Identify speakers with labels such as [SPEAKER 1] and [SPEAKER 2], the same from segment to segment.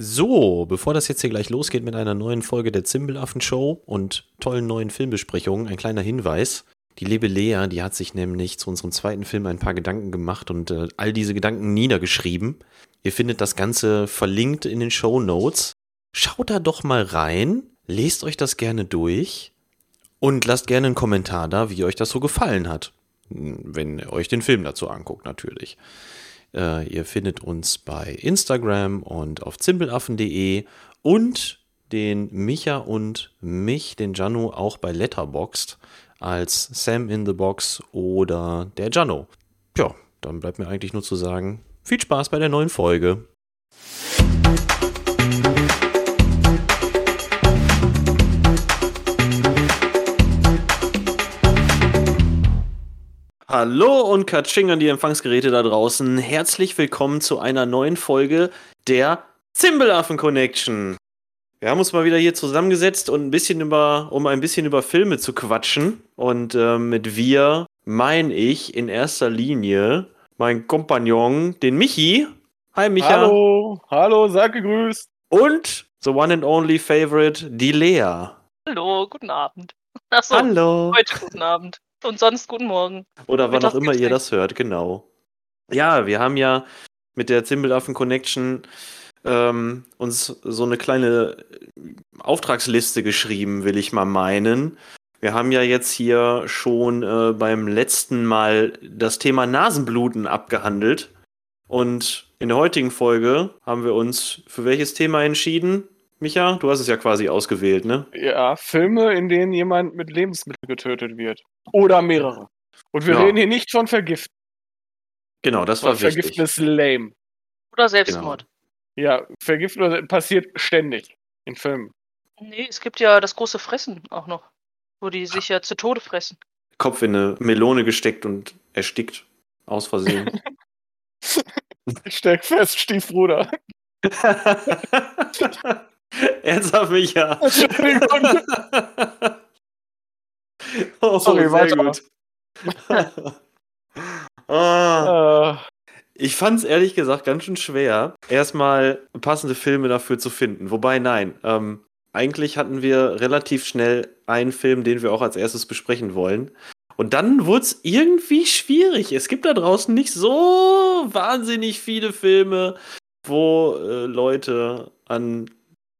[SPEAKER 1] So, bevor das jetzt hier gleich losgeht mit einer neuen Folge der Zimbelaffen Show und tollen neuen Filmbesprechungen, ein kleiner Hinweis. Die liebe Lea, die hat sich nämlich zu unserem zweiten Film ein paar Gedanken gemacht und äh, all diese Gedanken niedergeschrieben. Ihr findet das Ganze verlinkt in den Show Notes. Schaut da doch mal rein, lest euch das gerne durch und lasst gerne einen Kommentar da, wie euch das so gefallen hat. Wenn ihr euch den Film dazu anguckt, natürlich. Äh, ihr findet uns bei Instagram und auf zimbelaffen.de und den Micha und mich, den Jano, auch bei Letterboxd als Sam in the Box oder der Jano. Ja, dann bleibt mir eigentlich nur zu sagen, viel Spaß bei der neuen Folge. Hallo und Katsching an die Empfangsgeräte da draußen. Herzlich willkommen zu einer neuen Folge der Zimbelaffen Connection. Wir haben uns mal wieder hier zusammengesetzt und ein bisschen über, um ein bisschen über Filme zu quatschen. Und äh, mit wir meine ich in erster Linie meinen Kompagnon, den Michi. Hi Micha.
[SPEAKER 2] Hallo, hallo, sag gegrüßt.
[SPEAKER 1] Und the one and only favorite, die Lea.
[SPEAKER 3] Hallo, guten Abend. Achso,
[SPEAKER 1] Hallo.
[SPEAKER 3] heute guten Abend. Und sonst guten Morgen.
[SPEAKER 1] Oder wann auch immer ihr das hört, genau. Ja, wir haben ja mit der Zimbelaffen Connection ähm, uns so eine kleine Auftragsliste geschrieben, will ich mal meinen. Wir haben ja jetzt hier schon äh, beim letzten Mal das Thema Nasenbluten abgehandelt. Und in der heutigen Folge haben wir uns für welches Thema entschieden? Micha, du hast es ja quasi ausgewählt, ne?
[SPEAKER 2] Ja, Filme, in denen jemand mit Lebensmitteln getötet wird. Oder mehrere. Und wir
[SPEAKER 1] Ja.
[SPEAKER 2] reden hier nicht von Vergiften.
[SPEAKER 1] Genau, das war wichtig.
[SPEAKER 2] Vergiften ist lame.
[SPEAKER 3] Oder Selbstmord.
[SPEAKER 2] Ja, Vergiften passiert ständig in Filmen.
[SPEAKER 3] Nee, es gibt ja das große Fressen auch noch. Wo die sich ja zu Tode fressen.
[SPEAKER 1] Kopf in eine Melone gesteckt und erstickt. Aus Versehen.
[SPEAKER 2] Steck fest, Stiefbruder.
[SPEAKER 1] Ernsthaft, Micha.
[SPEAKER 2] Entschuldigung.
[SPEAKER 1] oh,
[SPEAKER 2] Sorry, weiter.
[SPEAKER 1] gut.
[SPEAKER 2] Äh,
[SPEAKER 1] ich fand es ehrlich gesagt ganz schön schwer, erstmal passende Filme dafür zu finden. Wobei, nein, ähm, eigentlich hatten wir relativ schnell einen Film, den wir auch als erstes besprechen wollen. Und dann wurde es irgendwie schwierig. Es gibt da draußen nicht so wahnsinnig viele Filme, wo äh, Leute an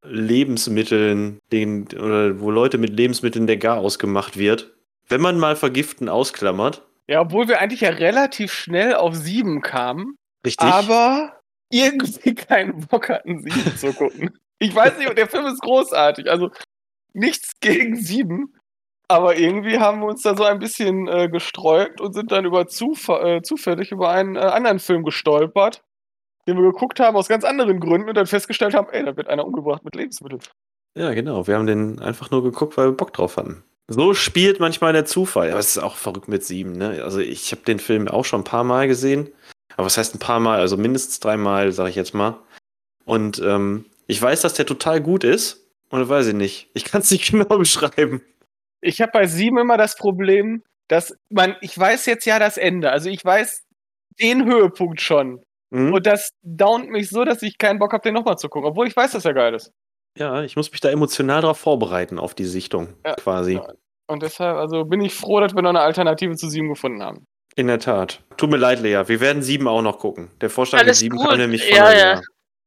[SPEAKER 1] Lebensmitteln, den, oder wo Leute mit Lebensmitteln der Garaus gemacht wird. Wenn man mal Vergiften ausklammert.
[SPEAKER 2] ja, obwohl wir eigentlich ja relativ schnell auf sieben kamen,
[SPEAKER 1] Richtig.
[SPEAKER 2] aber irgendwie keinen Bock hatten, sieben zu gucken. Ich weiß nicht, der Film ist großartig. Also nichts gegen sieben. Aber irgendwie haben wir uns da so ein bisschen äh, gesträubt und sind dann über Zufa äh, zufällig über einen äh, anderen Film gestolpert, den wir geguckt haben aus ganz anderen Gründen und dann festgestellt haben, ey, da wird einer umgebracht mit Lebensmitteln.
[SPEAKER 1] Ja, genau. Wir haben den einfach nur geguckt, weil wir Bock drauf hatten. So spielt manchmal der Zufall. Aber es ist auch verrückt mit sieben, ne? Also ich habe den Film auch schon ein paar Mal gesehen. Aber was heißt ein paar Mal? Also mindestens dreimal, sage ich jetzt mal. Und ähm, ich weiß, dass der total gut ist. Und weiß ich nicht. Ich kann es nicht genau beschreiben.
[SPEAKER 2] Ich habe bei sieben immer das Problem, dass man, ich weiß jetzt ja das Ende, also ich weiß den Höhepunkt schon.
[SPEAKER 1] Hm?
[SPEAKER 2] Und das downt mich so, dass ich keinen Bock habe, den nochmal zu gucken, obwohl ich weiß, dass er geil ist.
[SPEAKER 1] Ja, ich muss mich da emotional darauf vorbereiten, auf die Sichtung,
[SPEAKER 2] Ja,
[SPEAKER 1] quasi.
[SPEAKER 2] ja. Und deshalb, also bin ich froh, dass wir noch eine Alternative zu sieben gefunden haben.
[SPEAKER 1] In der Tat. Tut mir leid, Lea. Wir werden sieben auch noch gucken. Der Vorschlag
[SPEAKER 3] Alles
[SPEAKER 1] sieben kam nämlich von
[SPEAKER 3] Ja,
[SPEAKER 1] Lea.
[SPEAKER 3] ja.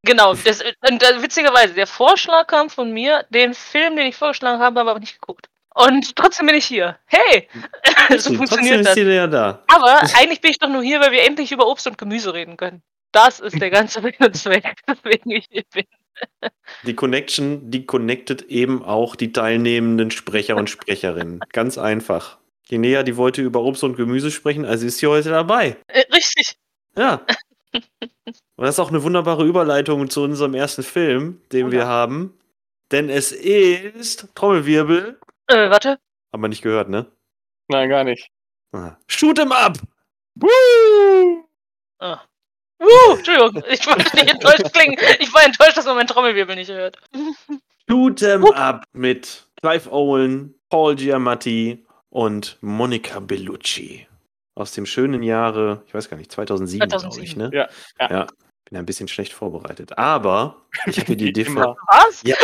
[SPEAKER 3] Genau, das, und äh, witzigerweise, der Vorschlag kam von mir, den Film, den ich vorgeschlagen habe, habe aber nicht geguckt. Und trotzdem bin ich hier. Hey! so
[SPEAKER 1] Trotzdem
[SPEAKER 3] funktioniert
[SPEAKER 1] ist
[SPEAKER 3] das.
[SPEAKER 1] die Lea da.
[SPEAKER 3] Aber eigentlich bin ich doch nur hier, weil wir endlich über Obst und Gemüse reden können. Das ist der ganze und Zweck, weswegen ich hier bin.
[SPEAKER 1] Die Connection, die connectet eben auch die teilnehmenden Sprecher und Sprecherinnen. Ganz einfach. Die Nea, die wollte über Obst und Gemüse sprechen, also ist sie heute dabei.
[SPEAKER 3] Äh, richtig.
[SPEAKER 1] Ja. Und das ist auch eine wunderbare Überleitung zu unserem ersten Film, den
[SPEAKER 2] Oh
[SPEAKER 1] wir haben. Denn es ist Trommelwirbel.
[SPEAKER 3] Äh, warte.
[SPEAKER 1] Haben wir nicht gehört, ne?
[SPEAKER 2] Nein, gar nicht.
[SPEAKER 1] Ah. Shoot 'em up!
[SPEAKER 2] Woo!
[SPEAKER 3] Ah. Uh, Entschuldigung, ich wollte nicht enttäuscht klingen. Ich war enttäuscht, dass man meinen Trommelwirbel nicht hört.
[SPEAKER 1] Shoot 'em up mit Clive Owen, Paul Giamatti und Monica Bellucci. Aus dem schönen Jahre, ich weiß gar nicht, 2007, glaube ich,
[SPEAKER 3] 2007.
[SPEAKER 1] ne?
[SPEAKER 2] Ja, ja.
[SPEAKER 1] ja. bin ein bisschen schlecht vorbereitet. Aber ich habe die
[SPEAKER 2] Wie
[SPEAKER 1] Idee
[SPEAKER 2] immer.
[SPEAKER 3] Was?
[SPEAKER 1] Ja,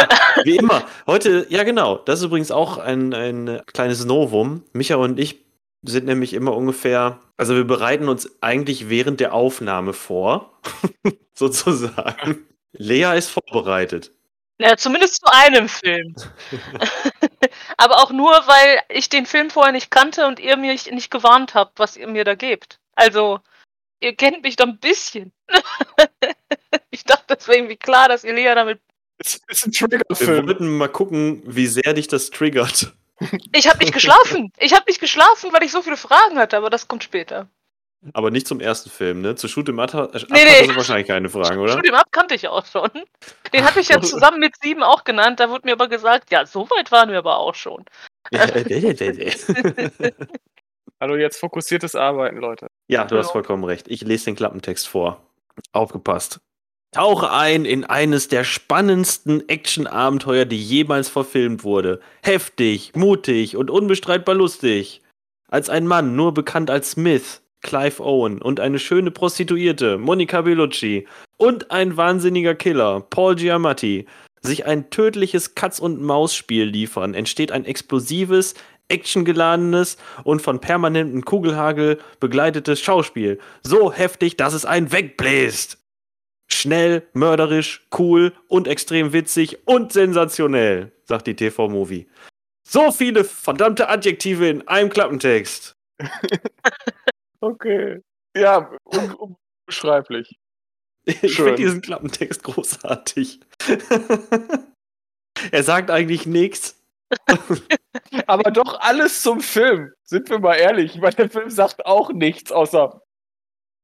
[SPEAKER 1] wie immer. Heute, ja genau, das ist übrigens auch ein, ein kleines Novum. Micha und ich sind nämlich immer ungefähr, also wir bereiten uns eigentlich während der Aufnahme vor, sozusagen. Lea ist vorbereitet.
[SPEAKER 3] Ja, zumindest zu einem Film. Aber auch nur, weil ich den Film vorher nicht kannte und ihr mich nicht gewarnt habt, was ihr mir da gebt. Also, ihr kennt mich doch ein bisschen. ich dachte, das wäre irgendwie klar, dass ihr Lea damit.
[SPEAKER 2] Es ist ein
[SPEAKER 1] Wir
[SPEAKER 2] Triggerfilm.
[SPEAKER 1] wollten mal gucken, wie sehr dich das triggert.
[SPEAKER 3] Ich habe nicht geschlafen. Ich habe nicht geschlafen, weil ich so viele Fragen hatte, aber das kommt später.
[SPEAKER 1] Aber nicht zum ersten Film, ne? Zu Shoot 'em Up,
[SPEAKER 3] Nee, nee.
[SPEAKER 1] hast du wahrscheinlich keine Fragen, oder?
[SPEAKER 3] Shoot 'em Up kannte ich auch schon. Den hatte ich ja zusammen mit sieben auch genannt. Da wurde mir aber gesagt, ja, so weit waren wir aber auch schon.
[SPEAKER 2] Also jetzt fokussiertes Arbeiten, Leute.
[SPEAKER 1] Ja, du hast
[SPEAKER 3] Genau.
[SPEAKER 1] vollkommen recht. Ich lese den Klappentext vor. Aufgepasst. Tauche ein in eines der spannendsten Action-Abenteuer, die jemals verfilmt wurde. Heftig, mutig und unbestreitbar lustig. Als ein Mann, nur bekannt als Smith, Clive Owen und eine schöne Prostituierte, Monica Bellucci und ein wahnsinniger Killer, Paul Giamatti, sich ein tödliches Katz-und-Maus-Spiel liefern, entsteht ein explosives, actiongeladenes und von permanentem Kugelhagel begleitetes Schauspiel. So heftig, dass es einen wegbläst. Schnell, mörderisch, cool und extrem witzig und sensationell, sagt die TV-Movie. So viele verdammte Adjektive in einem Klappentext.
[SPEAKER 2] Okay. Ja, un unbeschreiblich.
[SPEAKER 1] Ich finde diesen Klappentext großartig. er sagt eigentlich nichts.
[SPEAKER 2] Aber doch alles zum Film. Sind wir mal ehrlich. Ich meine, der Film sagt auch nichts außer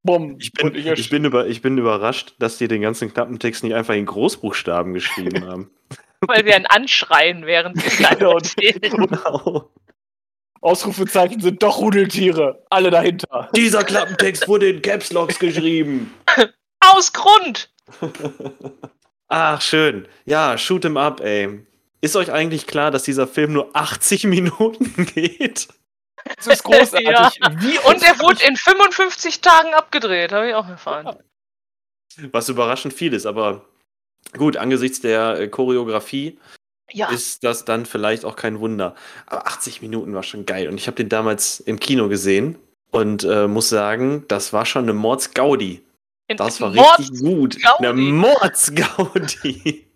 [SPEAKER 2] Bumm.
[SPEAKER 1] Ich bin,
[SPEAKER 2] ich
[SPEAKER 1] ich, bin über, ich bin überrascht, dass die den ganzen Klappentext nicht einfach in Großbuchstaben geschrieben haben.
[SPEAKER 3] Weil wir ein Anschreien während wir
[SPEAKER 2] Genau.
[SPEAKER 1] genau.
[SPEAKER 2] Ausrufezeichen sind doch Rudeltiere. Alle dahinter.
[SPEAKER 1] Dieser Klappentext wurde in Caps Locks geschrieben.
[SPEAKER 3] Aus Grund!
[SPEAKER 1] Ach, schön. Ja, shoot 'em up, ey. Ist euch eigentlich klar, dass dieser Film nur 80 Minuten geht?
[SPEAKER 2] Das ist großartig.
[SPEAKER 3] Ja.
[SPEAKER 2] Wie
[SPEAKER 3] Und er wurde in 55 Tagen abgedreht, habe ich auch erfahren.
[SPEAKER 1] Was überraschend viel ist, aber gut, angesichts der äh, Choreografie
[SPEAKER 3] Ja,
[SPEAKER 1] ist das dann vielleicht auch kein Wunder. Aber 80 Minuten war schon geil und ich habe den damals im Kino gesehen und äh, muss sagen, das war schon eine Mordsgaudi. Das war
[SPEAKER 3] Mords-
[SPEAKER 1] richtig gut.
[SPEAKER 3] Gaudi.
[SPEAKER 1] Eine Mordsgaudi.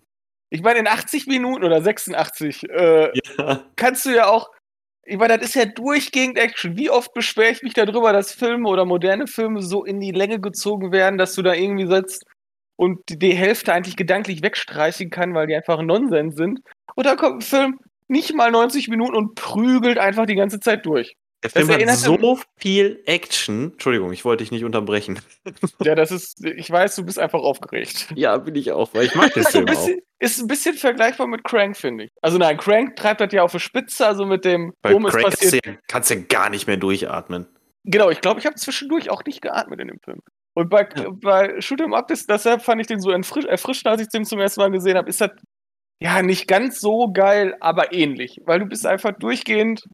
[SPEAKER 2] Ich meine, in 80 Minuten oder 86 äh,
[SPEAKER 1] ja.
[SPEAKER 2] kannst du ja auch. Ich meine, das ist ja durchgehend Action. Wie oft beschwere ich mich darüber, dass Filme oder moderne Filme so in die Länge gezogen werden, dass du da irgendwie sitzt und die, Hälfte eigentlich gedanklich wegstreichen kann, weil die einfach Nonsens sind. Und dann kommt ein Film nicht mal 90 Minuten und prügelt einfach die ganze Zeit durch.
[SPEAKER 1] Der Film hat so viel Action. Entschuldigung, ich wollte dich nicht unterbrechen.
[SPEAKER 2] Ja, das ist, ich weiß, du bist einfach aufgeregt.
[SPEAKER 1] Ja, bin ich auch, weil ich mag den
[SPEAKER 2] Ist, ein
[SPEAKER 1] Film auch.
[SPEAKER 2] bisschen, ist ein bisschen vergleichbar mit Crank, finde ich. Also nein, Crank treibt das ja auf die Spitze, also mit dem,
[SPEAKER 1] Bei
[SPEAKER 2] es
[SPEAKER 1] Crank kannst
[SPEAKER 2] passiert.
[SPEAKER 1] du ja, kannst ja gar nicht mehr durchatmen.
[SPEAKER 2] Genau, ich glaube, ich habe zwischendurch auch nicht geatmet in dem Film. Und bei,
[SPEAKER 1] Ja.
[SPEAKER 2] bei Shoot 'em Up, ist, deshalb fand ich den so erfrisch, erfrischend, als ich den zum ersten Mal gesehen habe, ist das ja nicht ganz so geil, aber ähnlich. Weil du bist einfach durchgehend,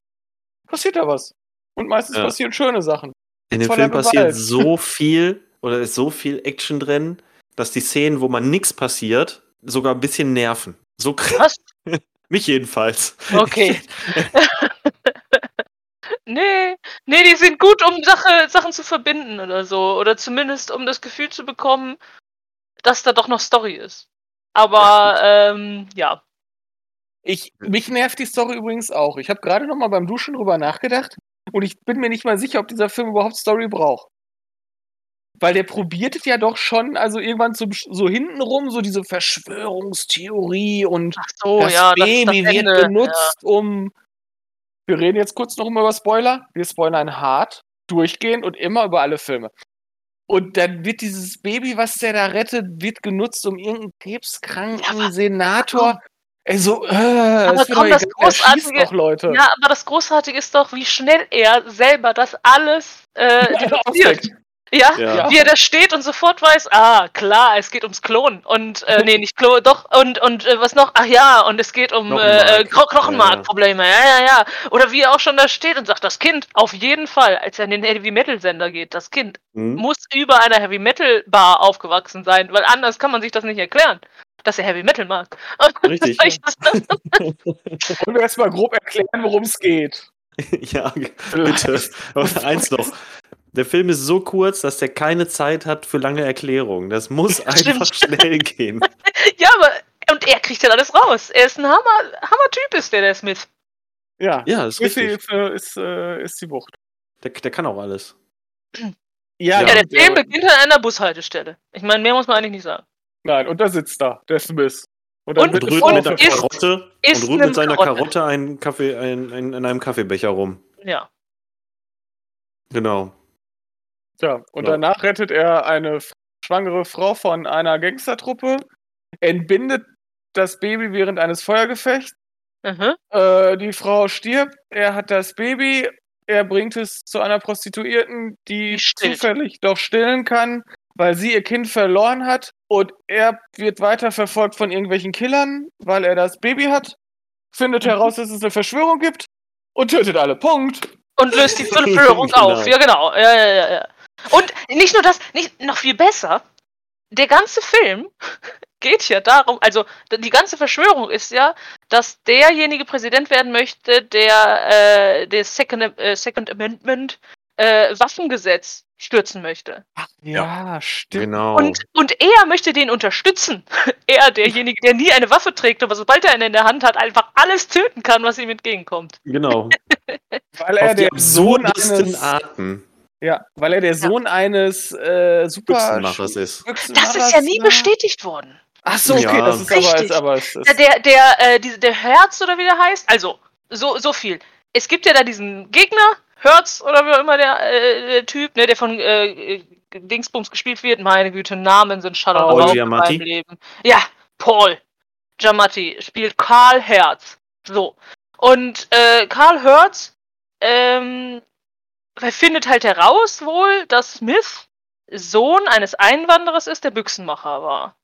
[SPEAKER 2] passiert da was. Und meistens
[SPEAKER 1] Ja.
[SPEAKER 2] passieren schöne Sachen.
[SPEAKER 1] In dem Film passiert so viel oder ist so viel Action drin, dass die Szenen, wo man nichts passiert, sogar ein bisschen nerven. So krass.
[SPEAKER 3] Was?
[SPEAKER 1] Mich jedenfalls.
[SPEAKER 3] Okay. nee, nee, die sind gut, um Sache, Sachen zu verbinden oder so. Oder zumindest um das Gefühl zu bekommen, dass da doch noch Story ist. Aber, ähm, ja.
[SPEAKER 2] Ich, mich nervt die Story übrigens auch. Ich habe gerade noch mal beim Duschen drüber nachgedacht und ich bin mir nicht mal sicher, ob dieser Film überhaupt Story braucht. Weil der probiert es ja doch schon, also irgendwann zum, so hintenrum, so diese Verschwörungstheorie und
[SPEAKER 3] so,
[SPEAKER 2] das
[SPEAKER 3] ja.
[SPEAKER 2] Baby
[SPEAKER 3] das
[SPEAKER 2] wird genutzt, um. Wir reden jetzt kurz noch mal über Spoiler. Wir spoilern hart, durchgehend und immer über alle Filme. Und dann wird dieses Baby, was der da rettet, wird genutzt, um irgendeinen krebskranken
[SPEAKER 3] Ja,
[SPEAKER 2] Senator. Ey, so, äh,
[SPEAKER 3] Aber komm,
[SPEAKER 2] doch
[SPEAKER 3] das Großartige-
[SPEAKER 2] doch Leute.
[SPEAKER 3] Ja, aber das Großartige ist doch, wie schnell er selber das alles äh,
[SPEAKER 2] Ja,
[SPEAKER 3] deduziert. Ja,
[SPEAKER 1] Ja.
[SPEAKER 3] wie er da steht und sofort weiß, ah, klar, es geht ums Klon. Und, äh, nee, nicht Klon, doch, und, und äh, was noch? Ach ja, und es geht um äh, äh,
[SPEAKER 1] Knochenmark.
[SPEAKER 3] Kno Knochenmarkprobleme. Ja, ja, ja. Oder wie er auch schon da steht und sagt, das Kind, auf jeden Fall, als er in den Heavy Metal Sender geht, das Kind
[SPEAKER 1] Hm?
[SPEAKER 3] muss über einer Heavy Metal Bar aufgewachsen sein, weil anders kann man sich das nicht erklären, dass er Heavy Metal mag.
[SPEAKER 1] Richtig.
[SPEAKER 3] Ich-
[SPEAKER 2] Wollen wir erstmal grob erklären, worum es geht?
[SPEAKER 1] ja, bitte. Aber eins noch. Der Film ist so kurz, dass der keine Zeit hat für lange Erklärungen. Das muss einfach schnell gehen.
[SPEAKER 3] ja, aber, und er kriegt ja alles raus. Er ist ein Hammer, Hammer-Typ, ist der, der Smith.
[SPEAKER 2] Ja,
[SPEAKER 1] Ja, das ist richtig.
[SPEAKER 2] ist, äh, ist, äh, ist die Wucht.
[SPEAKER 1] Der, der kann auch alles.
[SPEAKER 2] Ja,
[SPEAKER 1] Ja,
[SPEAKER 3] Ja, der Film beginnt an einer Bushaltestelle. Ich meine, mehr muss man eigentlich nicht sagen.
[SPEAKER 2] Nein, und da sitzt da, der Smith. Und
[SPEAKER 3] Und-
[SPEAKER 1] Und rührt
[SPEAKER 3] und
[SPEAKER 1] mit der
[SPEAKER 3] isst-
[SPEAKER 1] Karotte
[SPEAKER 3] isst
[SPEAKER 1] und rührt mit seiner
[SPEAKER 3] Karotte.
[SPEAKER 1] Karotte einen Kaffee, ein, ein, in einem Kaffeebecher rum.
[SPEAKER 3] Ja.
[SPEAKER 1] Genau.
[SPEAKER 2] Ja, und
[SPEAKER 1] Ja.
[SPEAKER 2] danach rettet er eine schwangere Frau von einer Gangstertruppe, entbindet das Baby während eines Feuergefechts.
[SPEAKER 3] Mhm.
[SPEAKER 2] Äh, die Frau stirbt, er hat das Baby, er bringt es zu einer Prostituierten, die
[SPEAKER 3] Die
[SPEAKER 2] zufällig doch stillen kann, weil sie ihr Kind verloren hat. Und er wird weiter verfolgt von irgendwelchen Killern, weil er das Baby hat, findet
[SPEAKER 3] Mhm.
[SPEAKER 2] heraus, dass es eine Verschwörung gibt und tötet alle. Punkt.
[SPEAKER 3] Und löst die Verschwörung
[SPEAKER 1] Genau.
[SPEAKER 3] auf. Ja, genau. Ja, ja, ja, ja. Und nicht nur das, nicht noch viel besser. Der ganze Film geht ja darum, also die ganze Verschwörung ist ja, dass derjenige Präsident werden möchte, der äh, das Second, äh, Second Amendment äh, Waffengesetz stürzen möchte.
[SPEAKER 2] Ja, stimmt.
[SPEAKER 1] Genau.
[SPEAKER 3] Und, und er möchte den unterstützen. Er, derjenige, der nie eine Waffe trägt, aber sobald er eine in der Hand hat, einfach alles töten kann, was ihm entgegenkommt.
[SPEAKER 1] genau.
[SPEAKER 2] Weil
[SPEAKER 1] Auf
[SPEAKER 2] er
[SPEAKER 1] die
[SPEAKER 2] der Sohn eines,
[SPEAKER 1] Arten
[SPEAKER 2] ja, weil er der Sohn eines äh,
[SPEAKER 1] Büchsenmachers ist.
[SPEAKER 3] Das ist ja nie bestätigt worden.
[SPEAKER 2] Ach so, okay,
[SPEAKER 1] Ja.
[SPEAKER 2] das ist aber,
[SPEAKER 3] Richtig.
[SPEAKER 2] ist aber ist,
[SPEAKER 3] Ja,
[SPEAKER 2] ist,
[SPEAKER 3] Der, der, äh, diese, der Herz oder wie der heißt, also, so, so viel. Es gibt ja da diesen Gegner, Hertz oder wie auch immer der, äh, der Typ, ne, der von äh, äh, Dingsbums gespielt wird. Meine Güte, Namen sind Schall und
[SPEAKER 2] Paul
[SPEAKER 1] Giamatti?
[SPEAKER 3] meinem Leben. Ja, Paul Giamatti spielt Karl Hertz. So. Und äh, Karl Hertz ähm, findet halt heraus wohl, dass Smith Sohn eines Einwanderers ist, der Büchsenmacher war.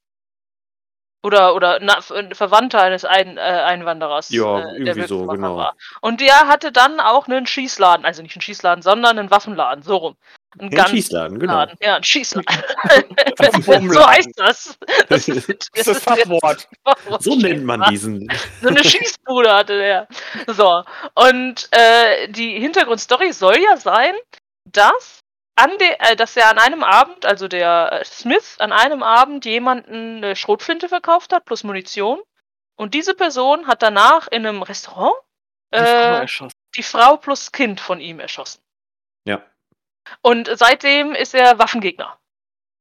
[SPEAKER 3] Oder, oder na, Ver- Verwandter eines Ein, äh, Einwanderers.
[SPEAKER 1] Ja,
[SPEAKER 3] äh,
[SPEAKER 1] irgendwie so, genau.
[SPEAKER 3] War. Und der hatte dann auch einen Schießladen, also nicht einen Schießladen, sondern einen Waffenladen, so rum. Ein
[SPEAKER 1] Den Schießladen, genau.
[SPEAKER 3] Laden. Ja, ein Schießladen. So heißt das. Das,
[SPEAKER 2] das ist das Fachwort.
[SPEAKER 1] So nennt man diesen.
[SPEAKER 3] so eine Schießbude hatte der. So. Und äh, die Hintergrundstory soll ja sein, dass an de, äh, dass er an einem Abend, also der äh, Smith, an einem Abend jemanden eine Schrotflinte verkauft hat plus Munition. Und diese Person hat danach in einem Restaurant
[SPEAKER 2] Die Frau
[SPEAKER 3] äh,
[SPEAKER 2] erschossen.
[SPEAKER 3] die Frau plus Kind von ihm erschossen.
[SPEAKER 1] Ja.
[SPEAKER 3] Und seitdem ist er Waffengegner.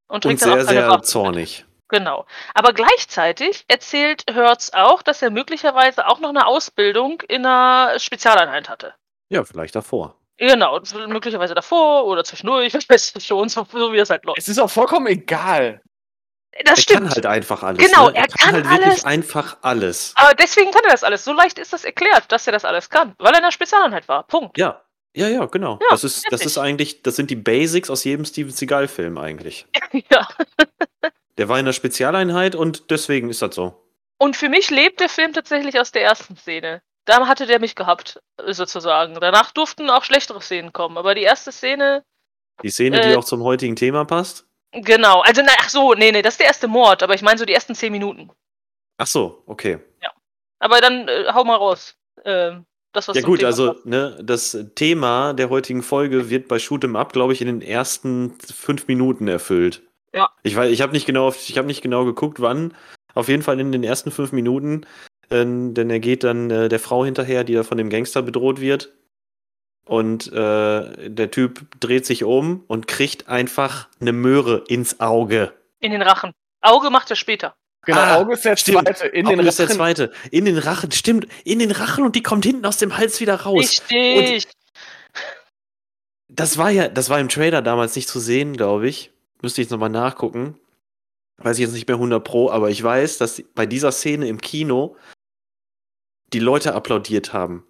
[SPEAKER 3] Und
[SPEAKER 1] Und
[SPEAKER 3] trägt dann
[SPEAKER 1] sehr, sehr
[SPEAKER 3] Waffen.
[SPEAKER 1] zornig.
[SPEAKER 3] Genau. Aber gleichzeitig erzählt Hertz auch, dass er möglicherweise auch noch eine Ausbildung in einer Spezialeinheit hatte.
[SPEAKER 1] Ja, vielleicht davor.
[SPEAKER 3] Genau, möglicherweise davor oder zwischendurch, ich weiß nicht schon, so, so wie das halt läuft.
[SPEAKER 2] Es ist auch vollkommen egal.
[SPEAKER 3] Das
[SPEAKER 1] er
[SPEAKER 3] stimmt.
[SPEAKER 1] kann halt einfach alles.
[SPEAKER 3] Genau,
[SPEAKER 1] ne?
[SPEAKER 3] er kann
[SPEAKER 1] halt
[SPEAKER 3] alles.
[SPEAKER 1] wirklich einfach alles.
[SPEAKER 3] Aber deswegen kann er das alles. So leicht ist das erklärt, dass er das alles kann, weil er in der Spezialeinheit war. Punkt.
[SPEAKER 1] Ja. Ja, ja, genau.
[SPEAKER 3] Ja,
[SPEAKER 1] das ist, das ist eigentlich, das sind die Basics aus jedem Steven Seagal-Film eigentlich.
[SPEAKER 3] ja.
[SPEAKER 1] Der war in der Spezialeinheit und deswegen ist das so.
[SPEAKER 3] Und für mich lebt der Film tatsächlich aus der ersten Szene. Da hatte der mich gehabt, sozusagen. Danach durften auch schlechtere Szenen kommen, aber die erste Szene
[SPEAKER 1] Die Szene,
[SPEAKER 3] Äh,
[SPEAKER 1] die auch zum heutigen Thema passt.
[SPEAKER 3] Genau, also na, ach so, nee, nee, das ist der erste Mord, aber ich meine so die ersten zehn Minuten.
[SPEAKER 1] Ach so, okay.
[SPEAKER 3] Aber dann äh, hau mal raus. Ähm, das, was
[SPEAKER 1] Ja gut,
[SPEAKER 3] Thema
[SPEAKER 1] also ne, das Thema der heutigen Folge wird bei Shoot'em Up, glaube ich, in den ersten fünf Minuten erfüllt.
[SPEAKER 3] Ja.
[SPEAKER 1] Ich weiß, ich habe nicht genau, ich habe nicht genau geguckt, wann. Auf jeden Fall in den ersten fünf Minuten, äh, denn er geht dann äh, der Frau hinterher, die da von dem Gangster bedroht wird. Und äh, der Typ dreht sich um und kriegt einfach eine Möhre ins Auge.
[SPEAKER 3] In den Rachen. Auge macht er später.
[SPEAKER 2] Genau,
[SPEAKER 1] Ah,
[SPEAKER 2] Auge ist der
[SPEAKER 1] stimmt.
[SPEAKER 2] zweite. In
[SPEAKER 1] Auge
[SPEAKER 2] den
[SPEAKER 1] ist der
[SPEAKER 2] Rachen.
[SPEAKER 1] zweite. In den Rachen, stimmt. In den Rachen und die kommt hinten aus dem Hals wieder raus.
[SPEAKER 3] Richtig.
[SPEAKER 1] Das war ja, das war im Trailer damals nicht zu sehen, glaube ich. Müsste ich jetzt nochmal nachgucken. Weiß ich jetzt nicht mehr 100 Pro, aber ich weiß, dass bei dieser Szene im Kino die Leute applaudiert haben.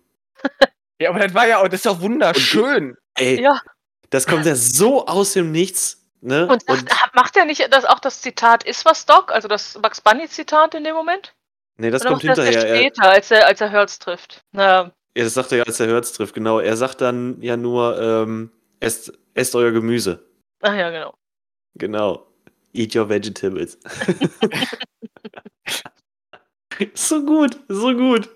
[SPEAKER 2] Ja, aber das war ja auch, das ist doch wunderschön.
[SPEAKER 1] Ey,
[SPEAKER 3] Ja.
[SPEAKER 1] das kommt ja so aus dem Nichts. Ne?
[SPEAKER 3] Und, sagt, macht er nicht das auch das Zitat ist was Doc, also das Bugs Bunny Zitat in dem Moment?
[SPEAKER 1] nee, das
[SPEAKER 3] Oder
[SPEAKER 1] kommt
[SPEAKER 3] er das
[SPEAKER 1] hinterher.
[SPEAKER 3] erst
[SPEAKER 1] Er,
[SPEAKER 3] später, als er als er Hurts trifft? Na,
[SPEAKER 1] ja, das sagt er ja, als er Hurts trifft, genau. Er sagt dann ja nur, ähm, esst, esst euer Gemüse.
[SPEAKER 3] ach ja, genau.
[SPEAKER 1] Genau. Eat your vegetables. so gut, so gut.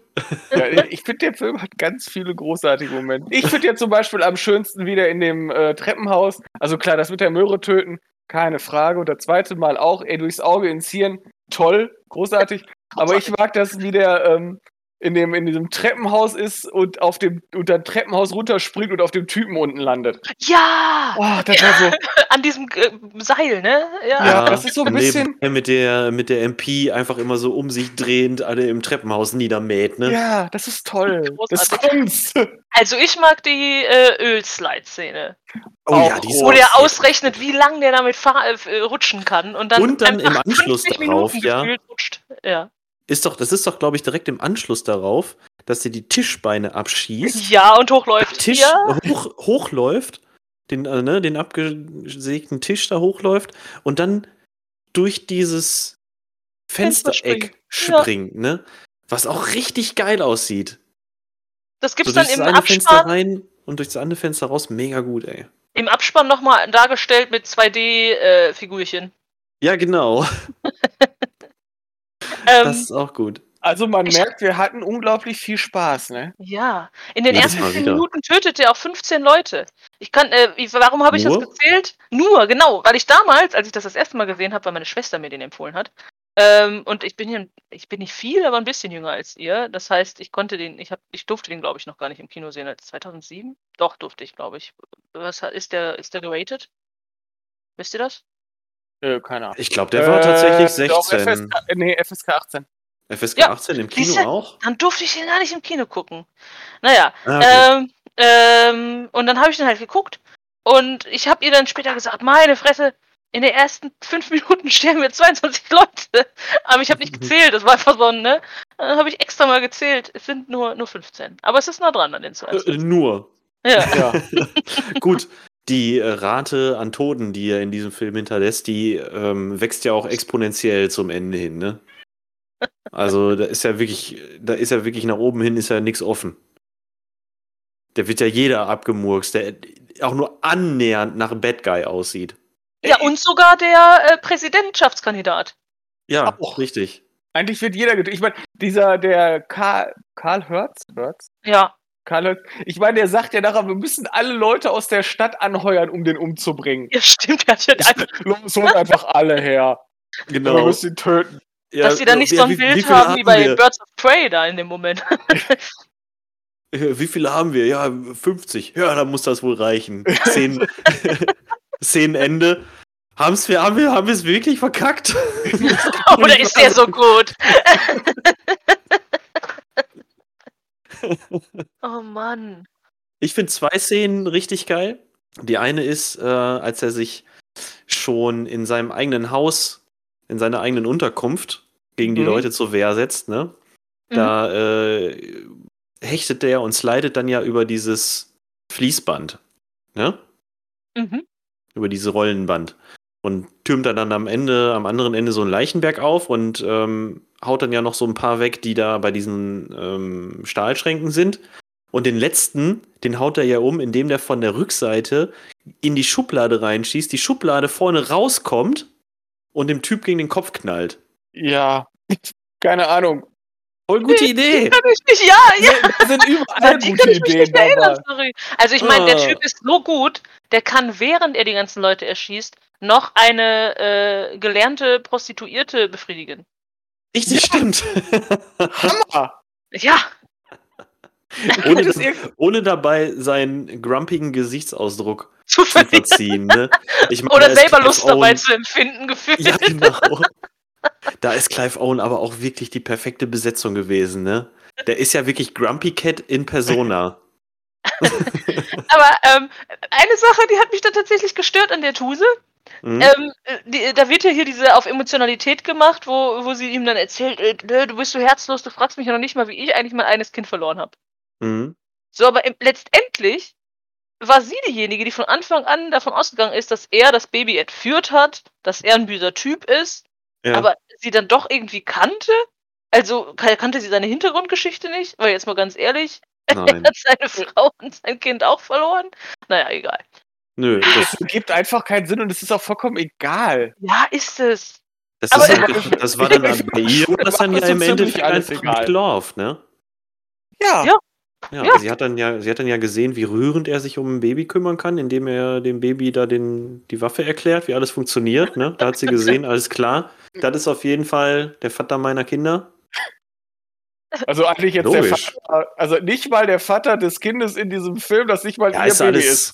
[SPEAKER 2] Ja, ich finde, der Film hat ganz viele großartige Momente. Ich finde ja zum Beispiel am schönsten wieder in dem äh, Treppenhaus. Also klar, das mit der Möhre töten, keine Frage. Und das zweite Mal auch, ey, durchs Auge ins Hirn, toll, großartig. Aber ich mag das, wie der ähm, in, dem, in diesem Treppenhaus ist und auf dem unter dem Treppenhaus runterspringt und auf dem Typen unten landet.
[SPEAKER 3] Ja!
[SPEAKER 2] Oh, das war so.
[SPEAKER 3] An diesem äh, Seil, ne? Ja.
[SPEAKER 2] Ja, das ist so ein bisschen-
[SPEAKER 1] er Mit der, mit der MP einfach immer so um sich drehend alle im Treppenhaus niedermäht, ne?
[SPEAKER 2] Ja, das ist toll. Das ist. Kunst.
[SPEAKER 3] Also ich mag die äh, Ölslide-Szene.
[SPEAKER 1] Oh ja,
[SPEAKER 2] Auch
[SPEAKER 1] die ist
[SPEAKER 3] Wo der ausrechnet, wie lange der damit fahr äh, rutschen kann. Und dann,
[SPEAKER 1] Und dann im Anschluss
[SPEAKER 3] 50
[SPEAKER 1] darauf, ja.
[SPEAKER 3] gefühlt rutscht. Ja.
[SPEAKER 1] Ist doch, das ist doch, glaube ich, direkt im Anschluss darauf, dass sie die Tischbeine abschießt.
[SPEAKER 3] ja, und hochläuft.
[SPEAKER 1] Tisch
[SPEAKER 3] Ja.
[SPEAKER 1] hoch, hochläuft, den, äh, ne, den abgesägten Tisch da hochläuft und dann durch dieses
[SPEAKER 3] Fenster
[SPEAKER 1] Fenstereck
[SPEAKER 3] springt. Ja.
[SPEAKER 1] ne? Was auch richtig geil aussieht.
[SPEAKER 3] Das
[SPEAKER 1] So
[SPEAKER 3] gibt's
[SPEAKER 1] durch
[SPEAKER 3] dann im
[SPEAKER 1] eine Fenster
[SPEAKER 3] Abspann,
[SPEAKER 1] rein und durch das andere Fenster raus. Mega gut, ey.
[SPEAKER 3] im Abspann nochmal dargestellt mit 2D-Figürchen.
[SPEAKER 1] Ja, genau.
[SPEAKER 3] Ähm,
[SPEAKER 1] Das ist auch gut.
[SPEAKER 2] Also man
[SPEAKER 3] Ich-
[SPEAKER 2] merkt, wir hatten unglaublich viel Spaß, ne?
[SPEAKER 3] ja, in den
[SPEAKER 1] Jedes
[SPEAKER 3] ersten zehn. Minuten tötet er auch 15 Leute. Ich kann, äh, wie- warum habe ich das gezählt? Nur, genau, weil ich damals, als ich das das erste Mal gesehen habe, weil meine Schwester mir den empfohlen hat, ähm, und ich bin hier, ich bin nicht viel, aber ein bisschen jünger als ihr. Das heißt, ich konnte den, ich hab, ich durfte den, glaube ich, noch gar nicht im Kino sehen als 2007. Doch durfte ich, glaube ich. Was ist der, ist der geratet? Wisst ihr das?
[SPEAKER 2] Äh, keine Ahnung.
[SPEAKER 1] Ich glaube, der war tatsächlich
[SPEAKER 2] Äh, doch,
[SPEAKER 1] 16.
[SPEAKER 2] FSK, äh, nee, FSK 18.
[SPEAKER 1] FSK
[SPEAKER 3] Ja,
[SPEAKER 1] 18 im Kino
[SPEAKER 3] diese-
[SPEAKER 1] auch?
[SPEAKER 3] Dann durfte ich den gar nicht im Kino gucken. Naja,
[SPEAKER 1] Ah, okay.
[SPEAKER 3] ähm, ähm, und dann habe ich den halt geguckt und ich habe ihr dann später gesagt, meine Fresse, in den ersten fünf Minuten sterben mir 22 Leute. Aber ich habe nicht gezählt, das war einfach so ne? Dann habe ich extra mal gezählt. Es sind nur, nur 15. Aber es ist nah dran an den
[SPEAKER 1] Äh,
[SPEAKER 3] 22.
[SPEAKER 1] nur.
[SPEAKER 3] Ja.
[SPEAKER 2] Ja.
[SPEAKER 1] Gut, die äh, Rate an Toten, die er in diesem Film hinterlässt, die ähm, wächst ja auch exponentiell zum Ende hin, ne? Also da ist ja wirklich, da ist ja wirklich nach oben hin ist ja nichts offen. Da wird ja jeder abgemurkst, der auch nur annähernd nach Bad Guy aussieht.
[SPEAKER 3] ja, und sogar der äh, Präsidentschaftskandidat.
[SPEAKER 1] Ja,
[SPEAKER 2] Auch.
[SPEAKER 1] richtig.
[SPEAKER 2] Eigentlich wird jeder getötet. Ich meine, dieser, der Karl, Karl Hörz, Hörz?
[SPEAKER 3] Ja.
[SPEAKER 2] Karl Hörz, ich meine, der sagt ja nachher, wir müssen alle Leute aus der Stadt anheuern, um den umzubringen.
[SPEAKER 3] Ja, stimmt. Der hat ja einfach,
[SPEAKER 2] Los, holt einfach alle her. Wir
[SPEAKER 1] Genau.
[SPEAKER 2] müssen ihn töten.
[SPEAKER 1] Ja,
[SPEAKER 3] dass sie dann nicht
[SPEAKER 1] wie-
[SPEAKER 3] so ein
[SPEAKER 1] wie- wie
[SPEAKER 3] Bild
[SPEAKER 1] viele
[SPEAKER 3] haben wie bei
[SPEAKER 1] wir?
[SPEAKER 3] Birds of Prey da in dem Moment.
[SPEAKER 1] Wie viele haben wir? Ja, 50. Ja, dann muss das wohl reichen. Zehn, Szenenende. Haben's wir, haben wir haben wir es wirklich verkackt?
[SPEAKER 3] Oder ist der so gut? Oh Mann.
[SPEAKER 1] Ich finde zwei Szenen richtig geil. Die eine ist, äh, als er sich schon in seinem eigenen Haus, in seiner eigenen Unterkunft gegen die
[SPEAKER 2] Mhm.
[SPEAKER 1] Leute zur Wehr setzt, ne? Da äh, hechtet der und slidet dann ja über dieses Fließband, ne?
[SPEAKER 3] Mhm.
[SPEAKER 1] Über diese Rollenband. Und türmt dann, dann am Ende, am anderen Ende so einen Leichenberg auf und ähm, haut dann ja noch so ein paar weg, die da bei diesen ähm, Stahlschränken sind. Und den letzten, den haut er ja um, indem der von der Rückseite in die Schublade reinschießt, die Schublade vorne rauskommt und dem Typ gegen den Kopf knallt.
[SPEAKER 2] Ja. Keine Ahnung.
[SPEAKER 1] Voll gute Idee.
[SPEAKER 3] Kann ich nicht, ja, ja.
[SPEAKER 2] Da sind überall gute
[SPEAKER 3] kann ich mich
[SPEAKER 2] Ideen
[SPEAKER 3] nicht erinnern. Also ich meine, der
[SPEAKER 1] Ah.
[SPEAKER 3] Typ ist so gut, der kann, während er die ganzen Leute erschießt, noch eine äh, gelernte Prostituierte befriedigen.
[SPEAKER 1] Richtig, stimmt.
[SPEAKER 2] Hammer!
[SPEAKER 3] Ja,
[SPEAKER 1] ohne, ohne dabei seinen grumpigen Gesichtsausdruck
[SPEAKER 3] zu
[SPEAKER 1] zu
[SPEAKER 3] verlieren.
[SPEAKER 1] verziehen. Ne? Ich meine,
[SPEAKER 3] Oder
[SPEAKER 1] da ist
[SPEAKER 3] selber
[SPEAKER 1] Clive
[SPEAKER 3] Lust dabei
[SPEAKER 1] Owen-
[SPEAKER 3] zu empfinden, gefühlt.
[SPEAKER 1] Ja, genau. Da ist Clive Owen aber auch wirklich die perfekte Besetzung gewesen, ne? Der ist ja wirklich Grumpy Cat in Persona.
[SPEAKER 3] Aber ähm, eine Sache, die hat mich da tatsächlich gestört an der Tuse.
[SPEAKER 1] Mhm.
[SPEAKER 3] Ähm, äh, die, da wird ja hier diese auf Emotionalität gemacht, wo, wo sie ihm dann erzählt, äh, du bist so herzlos, du fragst mich ja noch nicht mal, wie ich eigentlich mein eines Kind verloren habe.
[SPEAKER 1] Mhm.
[SPEAKER 3] So, aber im, letztendlich war sie diejenige, die von Anfang an davon ausgegangen ist, dass er das Baby entführt hat, dass er ein böser Typ ist,
[SPEAKER 1] Ja.
[SPEAKER 3] aber sie dann doch irgendwie kannte? Also kan- kannte sie seine Hintergrundgeschichte nicht? Weil jetzt mal ganz ehrlich, er
[SPEAKER 1] Nein.
[SPEAKER 3] hat seine Frau und sein Kind auch verloren. Naja, egal.
[SPEAKER 1] Nö,
[SPEAKER 2] Das ergibt einfach keinen Sinn und es ist auch vollkommen egal.
[SPEAKER 3] Ja, ist es.
[SPEAKER 1] das,
[SPEAKER 3] Aber
[SPEAKER 1] ist halt, das war dann
[SPEAKER 2] ich-
[SPEAKER 1] bei ihr war das dann ja im Endeffekt
[SPEAKER 2] alles
[SPEAKER 1] einfach Love, ne?
[SPEAKER 2] Ja.
[SPEAKER 3] Ja.
[SPEAKER 1] Ja,
[SPEAKER 3] Ja.
[SPEAKER 1] Sie, hat dann ja, sie hat dann ja gesehen, wie rührend er sich um ein Baby kümmern kann, indem er dem Baby da den, die Waffe erklärt, wie alles funktioniert. Ne? Da hat sie gesehen, alles klar. Das ist auf jeden Fall der Vater meiner Kinder.
[SPEAKER 2] Also eigentlich jetzt der
[SPEAKER 1] Logisch.
[SPEAKER 2] Vater, also nicht mal der Vater des Kindes in diesem Film, das nicht mal
[SPEAKER 1] Ja,
[SPEAKER 2] ihr
[SPEAKER 1] ist
[SPEAKER 2] Baby
[SPEAKER 1] alles.
[SPEAKER 2] ist.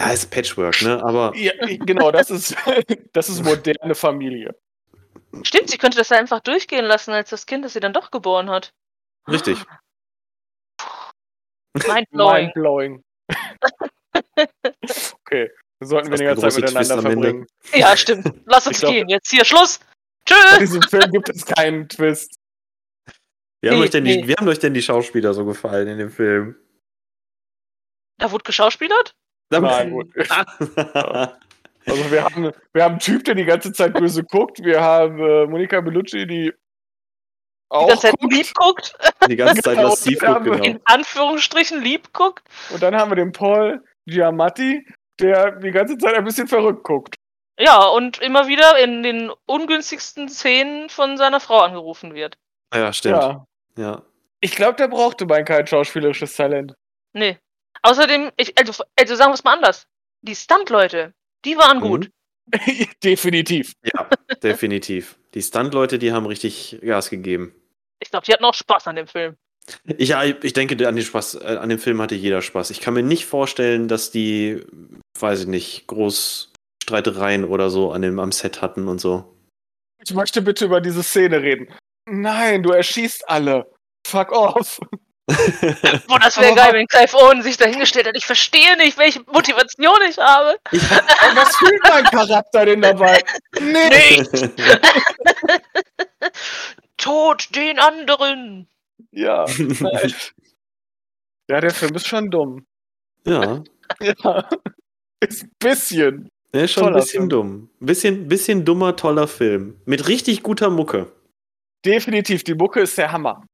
[SPEAKER 1] Ja, ist Patchwork, ne? Aber
[SPEAKER 2] Ja, genau, das ist, das ist moderne Familie.
[SPEAKER 3] Stimmt, sie könnte das ja einfach durchgehen lassen als das Kind, das sie dann doch geboren hat.
[SPEAKER 1] richtig.
[SPEAKER 3] Mindblowing.
[SPEAKER 2] Mindblowing. okay, wir sollten
[SPEAKER 1] Das ist
[SPEAKER 2] weniger Zeit miteinander verbringen.
[SPEAKER 3] Ja, stimmt. Lass uns
[SPEAKER 2] glaub-
[SPEAKER 3] gehen. Jetzt hier Schluss.
[SPEAKER 2] In
[SPEAKER 3] Tschüss.
[SPEAKER 2] diesem Film gibt es keinen Twist.
[SPEAKER 1] Wie haben,
[SPEAKER 3] Nee,
[SPEAKER 1] euch denn die,
[SPEAKER 3] nee.
[SPEAKER 1] wie haben euch denn die Schauspieler so gefallen in dem Film?
[SPEAKER 3] Da wurde geschauspielert?
[SPEAKER 2] Nein, gut. Also wir haben, wir haben einen Typ, der die ganze Zeit böse guckt. Wir haben äh, Monika Bellucci, die
[SPEAKER 3] Die
[SPEAKER 2] auch
[SPEAKER 3] ganze Zeit
[SPEAKER 2] guckt.
[SPEAKER 3] lieb guckt.
[SPEAKER 1] die ganze Zeit
[SPEAKER 2] Genau,
[SPEAKER 1] massiv
[SPEAKER 2] ja,
[SPEAKER 1] guckt, genau.
[SPEAKER 3] In Anführungsstrichen lieb guckt.
[SPEAKER 2] Und dann haben wir den Paul Giamatti, der die ganze Zeit ein bisschen verrückt guckt.
[SPEAKER 3] Ja, und immer wieder in den ungünstigsten Szenen von seiner Frau angerufen wird.
[SPEAKER 1] Ja, stimmt.
[SPEAKER 2] Ja.
[SPEAKER 1] Ja.
[SPEAKER 2] Ich glaube, der brauchte mein kein schauspielerisches Talent.
[SPEAKER 3] Nee. Außerdem, ich, also, also sagen wir es mal anders. Die Stunt-Leute, die waren
[SPEAKER 1] Mhm.
[SPEAKER 3] gut.
[SPEAKER 2] Definitiv.
[SPEAKER 1] Ja, definitiv. Die Stunt-Leute, die haben richtig Gas gegeben.
[SPEAKER 3] Ich glaube, die hatten auch Spaß an dem Film.
[SPEAKER 1] Ich, ja, ich denke, an, den Spaß, äh, an dem Film hatte jeder Spaß. Ich kann mir nicht vorstellen, dass die, weiß ich nicht, groß Streitereien oder so an dem, am Set hatten und so.
[SPEAKER 2] Ich möchte bitte über diese Szene reden. Nein, du erschießt alle. Fuck off.
[SPEAKER 3] Boah, das wäre geil, wenn Clive Owen sich dahingestellt hat. Ich verstehe nicht, welche Motivation ich habe.
[SPEAKER 2] Aber was fühlt mein Charakter denn dabei? Nee.
[SPEAKER 3] Tod den anderen.
[SPEAKER 2] Ja. Ja, der Film ist schon dumm.
[SPEAKER 1] ja,
[SPEAKER 2] Ja. Ist ein bisschen.
[SPEAKER 1] der ist schon ein bisschen
[SPEAKER 2] Film.
[SPEAKER 1] dumm. Ein bisschen, bisschen dummer, toller Film. Mit richtig guter Mucke.
[SPEAKER 2] Definitiv, die Mucke ist der Hammer.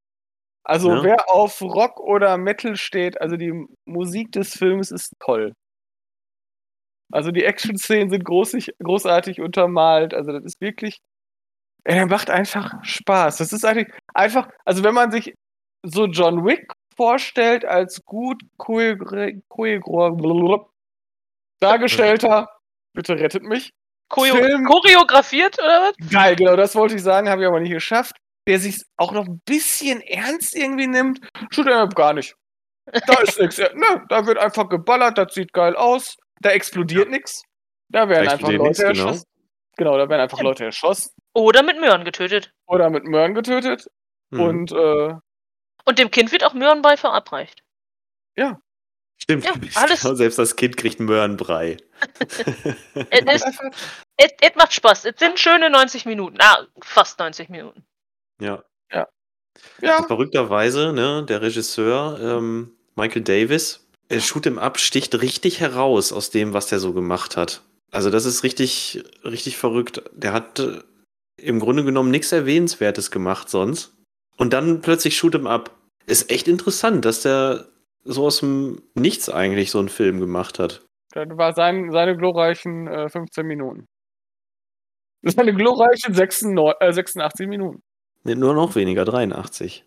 [SPEAKER 2] Also
[SPEAKER 1] Ja.
[SPEAKER 2] wer auf Rock oder Metal steht, also die Musik des Films ist toll. Also die Action-Szenen sind großig, großartig untermalt. Also das ist wirklich. Der macht einfach Spaß. Das ist eigentlich einfach, also wenn man sich so John Wick vorstellt als gut choreogr- choreogr- dargestellter, bitte rettet mich.
[SPEAKER 3] Choreo
[SPEAKER 2] Film-
[SPEAKER 3] choreografiert oder was?
[SPEAKER 2] Geil, genau, das wollte ich sagen, habe ich aber nicht geschafft. Der sich auch noch ein bisschen ernst irgendwie nimmt, tut er gar nicht. Da ist nichts. Ne, da wird einfach geballert, das sieht geil aus. Da explodiert nichts. Da werden
[SPEAKER 1] Da
[SPEAKER 2] einfach Leute
[SPEAKER 1] nichts, genau.
[SPEAKER 2] erschossen. Genau, da werden einfach Leute erschossen
[SPEAKER 3] Oder mit Möhren getötet.
[SPEAKER 2] oder mit Möhren getötet.
[SPEAKER 1] Hm.
[SPEAKER 2] Und äh,
[SPEAKER 3] Und dem Kind wird auch Möhrenbrei verabreicht.
[SPEAKER 1] Stimmt.
[SPEAKER 3] Ja, alles-
[SPEAKER 1] Genau, Selbst das Kind kriegt Möhrenbrei.
[SPEAKER 3] Es, es, es macht Spaß. Es sind schöne 90 Minuten. Ah, fast 90 Minuten.
[SPEAKER 1] Ja.
[SPEAKER 2] ja,
[SPEAKER 1] Verrückterweise, ne, der Regisseur ähm, Michael Davis, er shoot im Up sticht richtig heraus aus dem, was der so gemacht hat. Also das ist richtig, richtig verrückt. Der hat äh, im Grunde genommen nichts Erwähnenswertes gemacht sonst. Und dann plötzlich shoot im Up. Ist echt interessant, dass der so aus dem Nichts eigentlich so einen Film gemacht hat.
[SPEAKER 2] das war sein, seine glorreichen äh, 15 Minuten. Seine glorreichen 86, äh, 86 Minuten.
[SPEAKER 1] Nee, nur noch weniger, 83.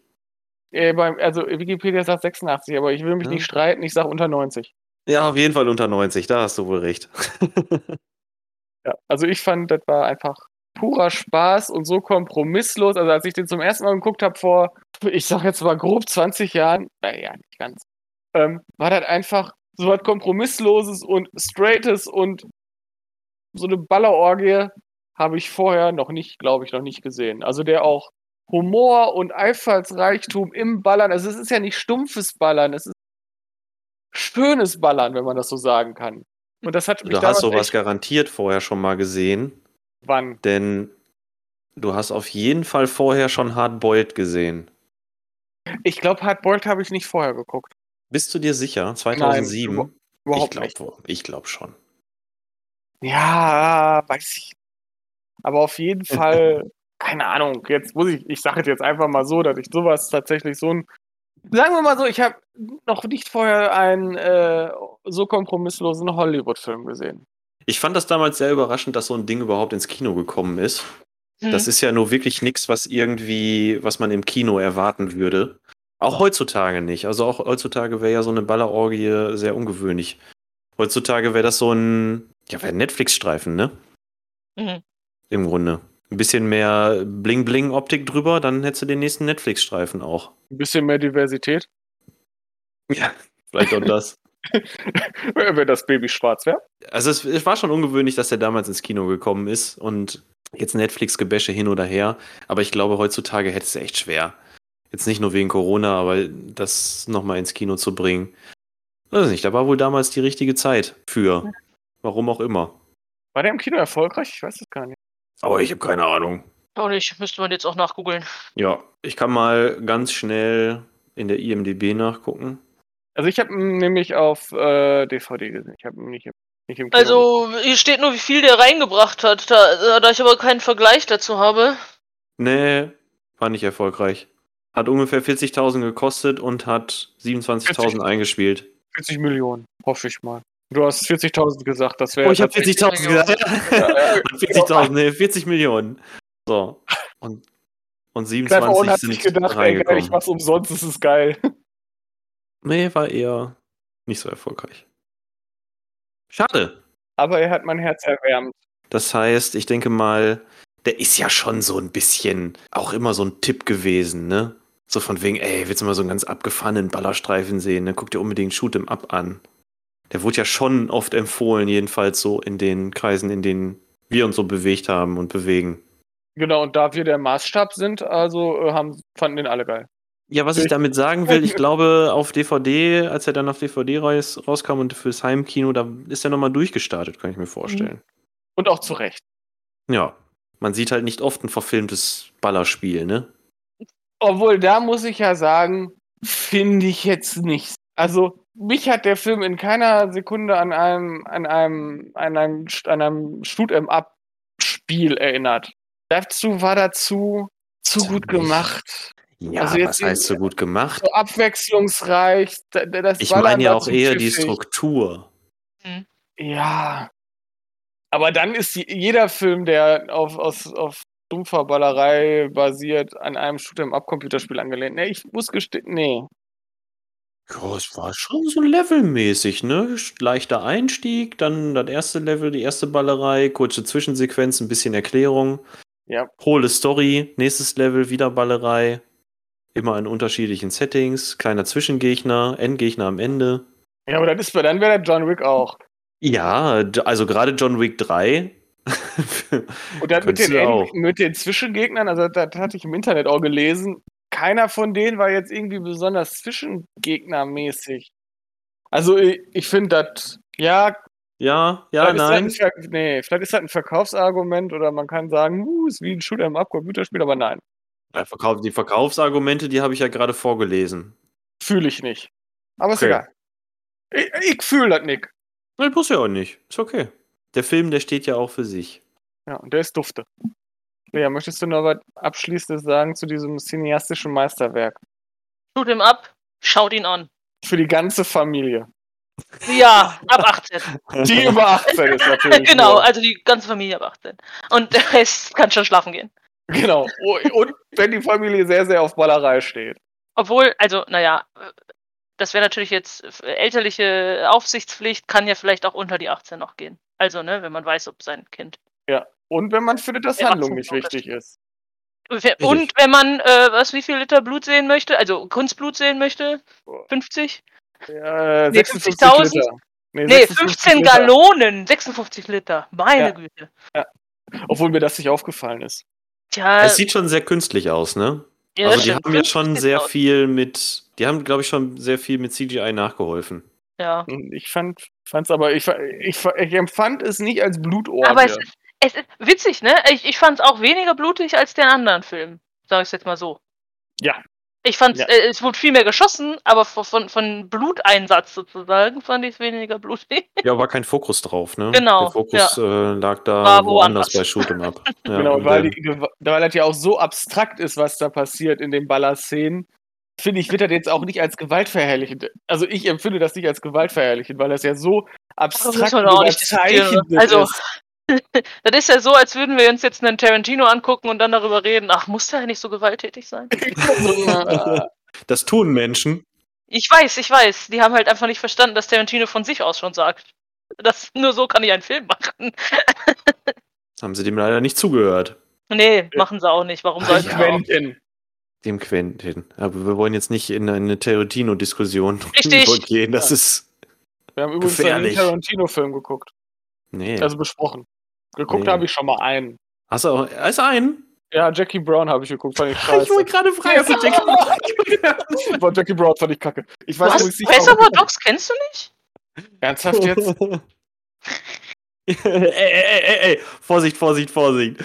[SPEAKER 2] Äh, beim, also Wikipedia sagt 86, aber ich will mich
[SPEAKER 1] Ja.
[SPEAKER 2] nicht streiten, ich sage unter 90.
[SPEAKER 1] Ja, auf jeden Fall unter 90, da hast du wohl recht.
[SPEAKER 2] Ja, also ich fand, das war einfach purer Spaß und so kompromisslos. Also als ich den zum ersten Mal geguckt habe vor, ich sag jetzt mal grob 20 Jahren, naja, nicht ganz, ähm, war das einfach so was Kompromissloses und Straightes und so eine Ballerorgie habe ich vorher noch nicht, glaube ich, noch nicht gesehen. Also der auch Humor und Einfallsreichtum im Ballern, also es ist ja nicht stumpfes Ballern, es ist schönes Ballern, wenn man das so sagen kann. Und das hat mich
[SPEAKER 1] Du hast sowas garantiert vorher schon mal gesehen.
[SPEAKER 2] wann?
[SPEAKER 1] Denn du hast auf jeden Fall vorher schon Hard Boiled gesehen.
[SPEAKER 2] Ich glaube, Hardboiled habe ich nicht vorher geguckt.
[SPEAKER 1] Bist du dir sicher? 2007?
[SPEAKER 2] Nein, Überhaupt
[SPEAKER 1] ich
[SPEAKER 2] nicht.
[SPEAKER 1] glaube ich glaub schon.
[SPEAKER 2] Ja, weiß ich. Aber auf jeden Fall, keine Ahnung, jetzt muss ich, ich sage es jetzt einfach mal so, dass ich sowas tatsächlich so ein. Sagen wir mal so, ich habe noch nicht vorher einen äh, so kompromisslosen Hollywood-Film gesehen.
[SPEAKER 1] Ich fand das damals sehr überraschend, dass so ein Ding überhaupt ins Kino gekommen ist.
[SPEAKER 3] Hm.
[SPEAKER 1] Das ist ja nur wirklich nichts, was irgendwie, was man im Kino erwarten würde. Auch heutzutage nicht. Also auch heutzutage wäre ja so eine Ballerorgie sehr ungewöhnlich. Heutzutage wäre das so ein, ja, wäre ein Netflix-Streifen, ne?
[SPEAKER 3] Mhm.
[SPEAKER 1] Im Grunde. Ein bisschen mehr Bling-Bling-Optik drüber, dann hättest du den nächsten Netflix-Streifen auch.
[SPEAKER 2] Ein bisschen mehr Diversität.
[SPEAKER 1] Ja, vielleicht auch das.
[SPEAKER 2] Wenn das Baby schwarz wäre.
[SPEAKER 1] Also es, es war schon ungewöhnlich, dass er damals ins Kino gekommen ist und jetzt Netflix-Gebäsche hin oder her. Aber ich glaube, heutzutage hätte es echt schwer. Jetzt nicht nur wegen Corona, aber das nochmal ins Kino zu bringen. Weiß nicht, da war wohl damals die richtige Zeit für. Warum auch immer.
[SPEAKER 2] War der im Kino erfolgreich? Ich weiß es gar nicht.
[SPEAKER 1] Aber ich habe keine Ahnung.
[SPEAKER 3] Auch nicht, müsste man jetzt auch nachgoogeln.
[SPEAKER 1] Ja, ich kann mal ganz schnell in der IMDB nachgucken.
[SPEAKER 2] Also ich habe ihn nämlich auf äh, DVD gesehen. Ich habe ihn nicht, im- nicht im Kino.
[SPEAKER 3] Also, hier steht nur, wie viel der reingebracht hat. Da, da ich aber keinen Vergleich dazu habe.
[SPEAKER 1] Nee, war nicht erfolgreich. Hat ungefähr 40.000 gekostet und hat 27.000 eingespielt.
[SPEAKER 2] 40 Millionen, hoffe ich mal. Du hast 40.000 gesagt, das wäre.
[SPEAKER 1] Oh, ich habe
[SPEAKER 3] tatsächlich
[SPEAKER 1] 40.000 gesagt.
[SPEAKER 2] Ja,
[SPEAKER 1] 40.000, nee, 40 Millionen. So. Und, und
[SPEAKER 2] Clever und
[SPEAKER 1] 27
[SPEAKER 2] hat sich gedacht, ey, geil, ich mach's umsonst, das ist geil.
[SPEAKER 1] Nee, war eher nicht so erfolgreich. Schade.
[SPEAKER 2] Aber er hat mein Herz erwärmt.
[SPEAKER 1] Das heißt, ich denke mal, der ist ja schon so ein bisschen auch immer so ein Tipp gewesen, ne? So von wegen, ey, willst du mal so einen ganz abgefahrenen Ballerstreifen sehen, ne? Guck dir unbedingt Shoot 'em Up an. Der wurde ja schon oft empfohlen, jedenfalls so in den Kreisen, in denen wir uns so bewegt haben und bewegen.
[SPEAKER 2] Genau, und da wir der Maßstab sind, also äh, haben, fanden den alle geil.
[SPEAKER 1] Ja, was ich
[SPEAKER 2] Ich-
[SPEAKER 1] damit sagen will, ich glaube, auf DVD, als er dann auf DVD raus, rauskam und fürs Heimkino, da ist er nochmal durchgestartet, kann ich mir vorstellen.
[SPEAKER 2] Und auch zu Recht.
[SPEAKER 1] Ja. Man sieht halt nicht oft ein verfilmtes Ballerspiel, ne?
[SPEAKER 2] Obwohl, da muss ich ja sagen, finde ich jetzt nicht. Also, mich hat der Film in keiner Sekunde an einem, an einem, an einem, an einem Shoot-em-up-Spiel erinnert. Dazu war dazu zu gut gemacht.
[SPEAKER 1] Ja,
[SPEAKER 2] Also jetzt
[SPEAKER 1] was heißt so gut gemacht?
[SPEAKER 2] So abwechslungsreich.
[SPEAKER 1] Ich meine ja auch eher die. Struktur.
[SPEAKER 2] Ja. Aber dann ist jeder Film, der auf, aus, auf dumpfer Ballerei basiert, an einem Shoot'em-up-Computerspiel angelehnt. Nee, ich muss gestehen, nee.
[SPEAKER 1] Ja, es war schon so levelmäßig, ne? Leichter Einstieg, dann das erste Level, die erste Ballerei, kurze Zwischensequenz, ein bisschen Erklärung.
[SPEAKER 2] Ja.
[SPEAKER 1] Hohle Story, nächstes Level, wieder Ballerei. Immer in unterschiedlichen Settings, kleiner Zwischengegner, Endgegner am Ende.
[SPEAKER 2] Ja, aber ist, dann wäre der John Wick auch.
[SPEAKER 1] Ja, also gerade John Wick 3.
[SPEAKER 2] Und dann mit den, mit den Zwischengegnern, also das hatte ich im Internet auch gelesen, keiner von denen war jetzt irgendwie besonders Zwischengegnermäßig. Also ich, ich finde das, ja,
[SPEAKER 1] ja, ja,
[SPEAKER 2] vielleicht ist
[SPEAKER 1] nein.
[SPEAKER 2] ein nee, vielleicht ist das ein Verkaufsargument oder man kann sagen, uh, ist wie ein Shoot'em-up-Computerspiel, aber nein,
[SPEAKER 1] Ja, Verkauf, die Verkaufsargumente, die habe ich ja gerade vorgelesen.
[SPEAKER 2] fühle ich nicht. Aber ist
[SPEAKER 1] Okay.
[SPEAKER 2] egal. Ich, ich fühle das nicht.
[SPEAKER 1] Nein, muss ja auch nicht. Ist okay. Der Film, der steht ja auch für sich.
[SPEAKER 2] Ja, und der ist dufte. Ja, möchtest du noch was Abschließendes sagen zu diesem cineastischen Meisterwerk?
[SPEAKER 3] Shoot him ab, schaut ihn an.
[SPEAKER 2] Für die ganze Familie.
[SPEAKER 3] Ja, ab 18.
[SPEAKER 2] Die über 18 ist natürlich.
[SPEAKER 3] genau,
[SPEAKER 2] nur.
[SPEAKER 3] also die ganze Familie ab 18. Und der Rest kann schon schlafen gehen.
[SPEAKER 2] Genau. Oh, Und wenn die Familie sehr, sehr auf Ballerei steht.
[SPEAKER 3] Obwohl, also, naja, das wäre natürlich jetzt elterliche Aufsichtspflicht, kann ja vielleicht auch unter die 18 noch gehen. Also, ne, wenn man weiß, ob sein Kind.
[SPEAKER 2] Und wenn man findet, dass
[SPEAKER 3] Ja,
[SPEAKER 2] Handlung nicht wichtig ist.
[SPEAKER 3] Und wenn man, äh, was, wie viel Liter Blut sehen möchte, also Kunstblut sehen möchte, 50?
[SPEAKER 2] Ja,
[SPEAKER 3] Nee,
[SPEAKER 2] 56
[SPEAKER 3] 50.000?
[SPEAKER 2] Liter.
[SPEAKER 3] Nee,
[SPEAKER 2] 56
[SPEAKER 3] 15
[SPEAKER 2] Liter.
[SPEAKER 3] Gallonen, 56 Liter. Meine
[SPEAKER 2] Ja.
[SPEAKER 3] Güte.
[SPEAKER 2] Obwohl mir das nicht aufgefallen ist.
[SPEAKER 3] Tja,
[SPEAKER 1] Es sieht schon sehr künstlich aus, ne?
[SPEAKER 3] ja,
[SPEAKER 1] also die haben ja schon
[SPEAKER 3] 50
[SPEAKER 1] sehr
[SPEAKER 3] aus.
[SPEAKER 1] viel mit, die haben, glaube ich, schon sehr viel mit CGI nachgeholfen.
[SPEAKER 3] Ja.
[SPEAKER 2] Ich fand es aber, ich, ich, ich empfand es nicht als Blutorgie.
[SPEAKER 3] Aber es ist, es ist witzig, ne? Ich, ich fand es auch weniger blutig als den anderen Film. Sag ich jetzt mal so.
[SPEAKER 2] Ja.
[SPEAKER 3] Ich fand,
[SPEAKER 2] Ja.
[SPEAKER 3] äh, es wurde viel mehr geschossen, aber von, von, Bluteinsatz sozusagen fand ich es weniger blutig.
[SPEAKER 1] Ja, war kein Fokus drauf, ne?
[SPEAKER 3] Genau,
[SPEAKER 1] Der Fokus äh, lag da
[SPEAKER 3] War
[SPEAKER 1] woanders
[SPEAKER 3] woanders.
[SPEAKER 1] bei Shoot'em Up. Ja,
[SPEAKER 2] genau, weil, die, weil das ja auch so abstrakt ist, was da passiert in den Ballerszenen, finde ich, wird das jetzt auch nicht als gewaltverherrlichend. Also ich empfinde das nicht als gewaltverherrlichend, weil das ja so abstrakt
[SPEAKER 3] muss man auch nicht diskutieren.
[SPEAKER 2] überzeichnet
[SPEAKER 3] Also-
[SPEAKER 2] ist.
[SPEAKER 3] Das ist ja so, als würden wir uns jetzt einen Tarantino angucken und dann darüber reden. Ach, muss der nicht so gewalttätig sein?
[SPEAKER 1] das tun Menschen.
[SPEAKER 3] Ich weiß, ich weiß. Die haben halt einfach nicht verstanden, dass Tarantino von sich aus schon sagt. Das, nur so kann ich einen Film machen.
[SPEAKER 1] Haben sie dem leider nicht zugehört.
[SPEAKER 3] Nee, machen sie auch nicht. Warum sollten sie auch?
[SPEAKER 2] Quentin.
[SPEAKER 1] Dem Quentin. Aber wir wollen jetzt nicht in eine Tarantino-Diskussion gehen. Das
[SPEAKER 2] Ja.
[SPEAKER 1] ist.
[SPEAKER 2] Wir haben übrigens
[SPEAKER 1] Gefährlich.
[SPEAKER 2] einen Tarantino-Film geguckt.
[SPEAKER 1] Nee.
[SPEAKER 2] Also besprochen. Geguckt
[SPEAKER 1] Nee.
[SPEAKER 2] habe ich schon mal einen.
[SPEAKER 1] Hast du auch. Ist ein?
[SPEAKER 2] Ja, Jackie Brown habe ich geguckt, fand ich
[SPEAKER 1] Ich
[SPEAKER 2] scheiße.
[SPEAKER 1] wollte gerade fragen, hast du Jackie
[SPEAKER 2] Boah, Jackie Brown fand ich kacke. Ich weiß
[SPEAKER 3] Reservoir
[SPEAKER 2] warum-
[SPEAKER 3] Dogs kennst du nicht?
[SPEAKER 2] Ernsthaft jetzt?
[SPEAKER 1] ey, ey, ey, ey, ey. Vorsicht, Vorsicht, Vorsicht.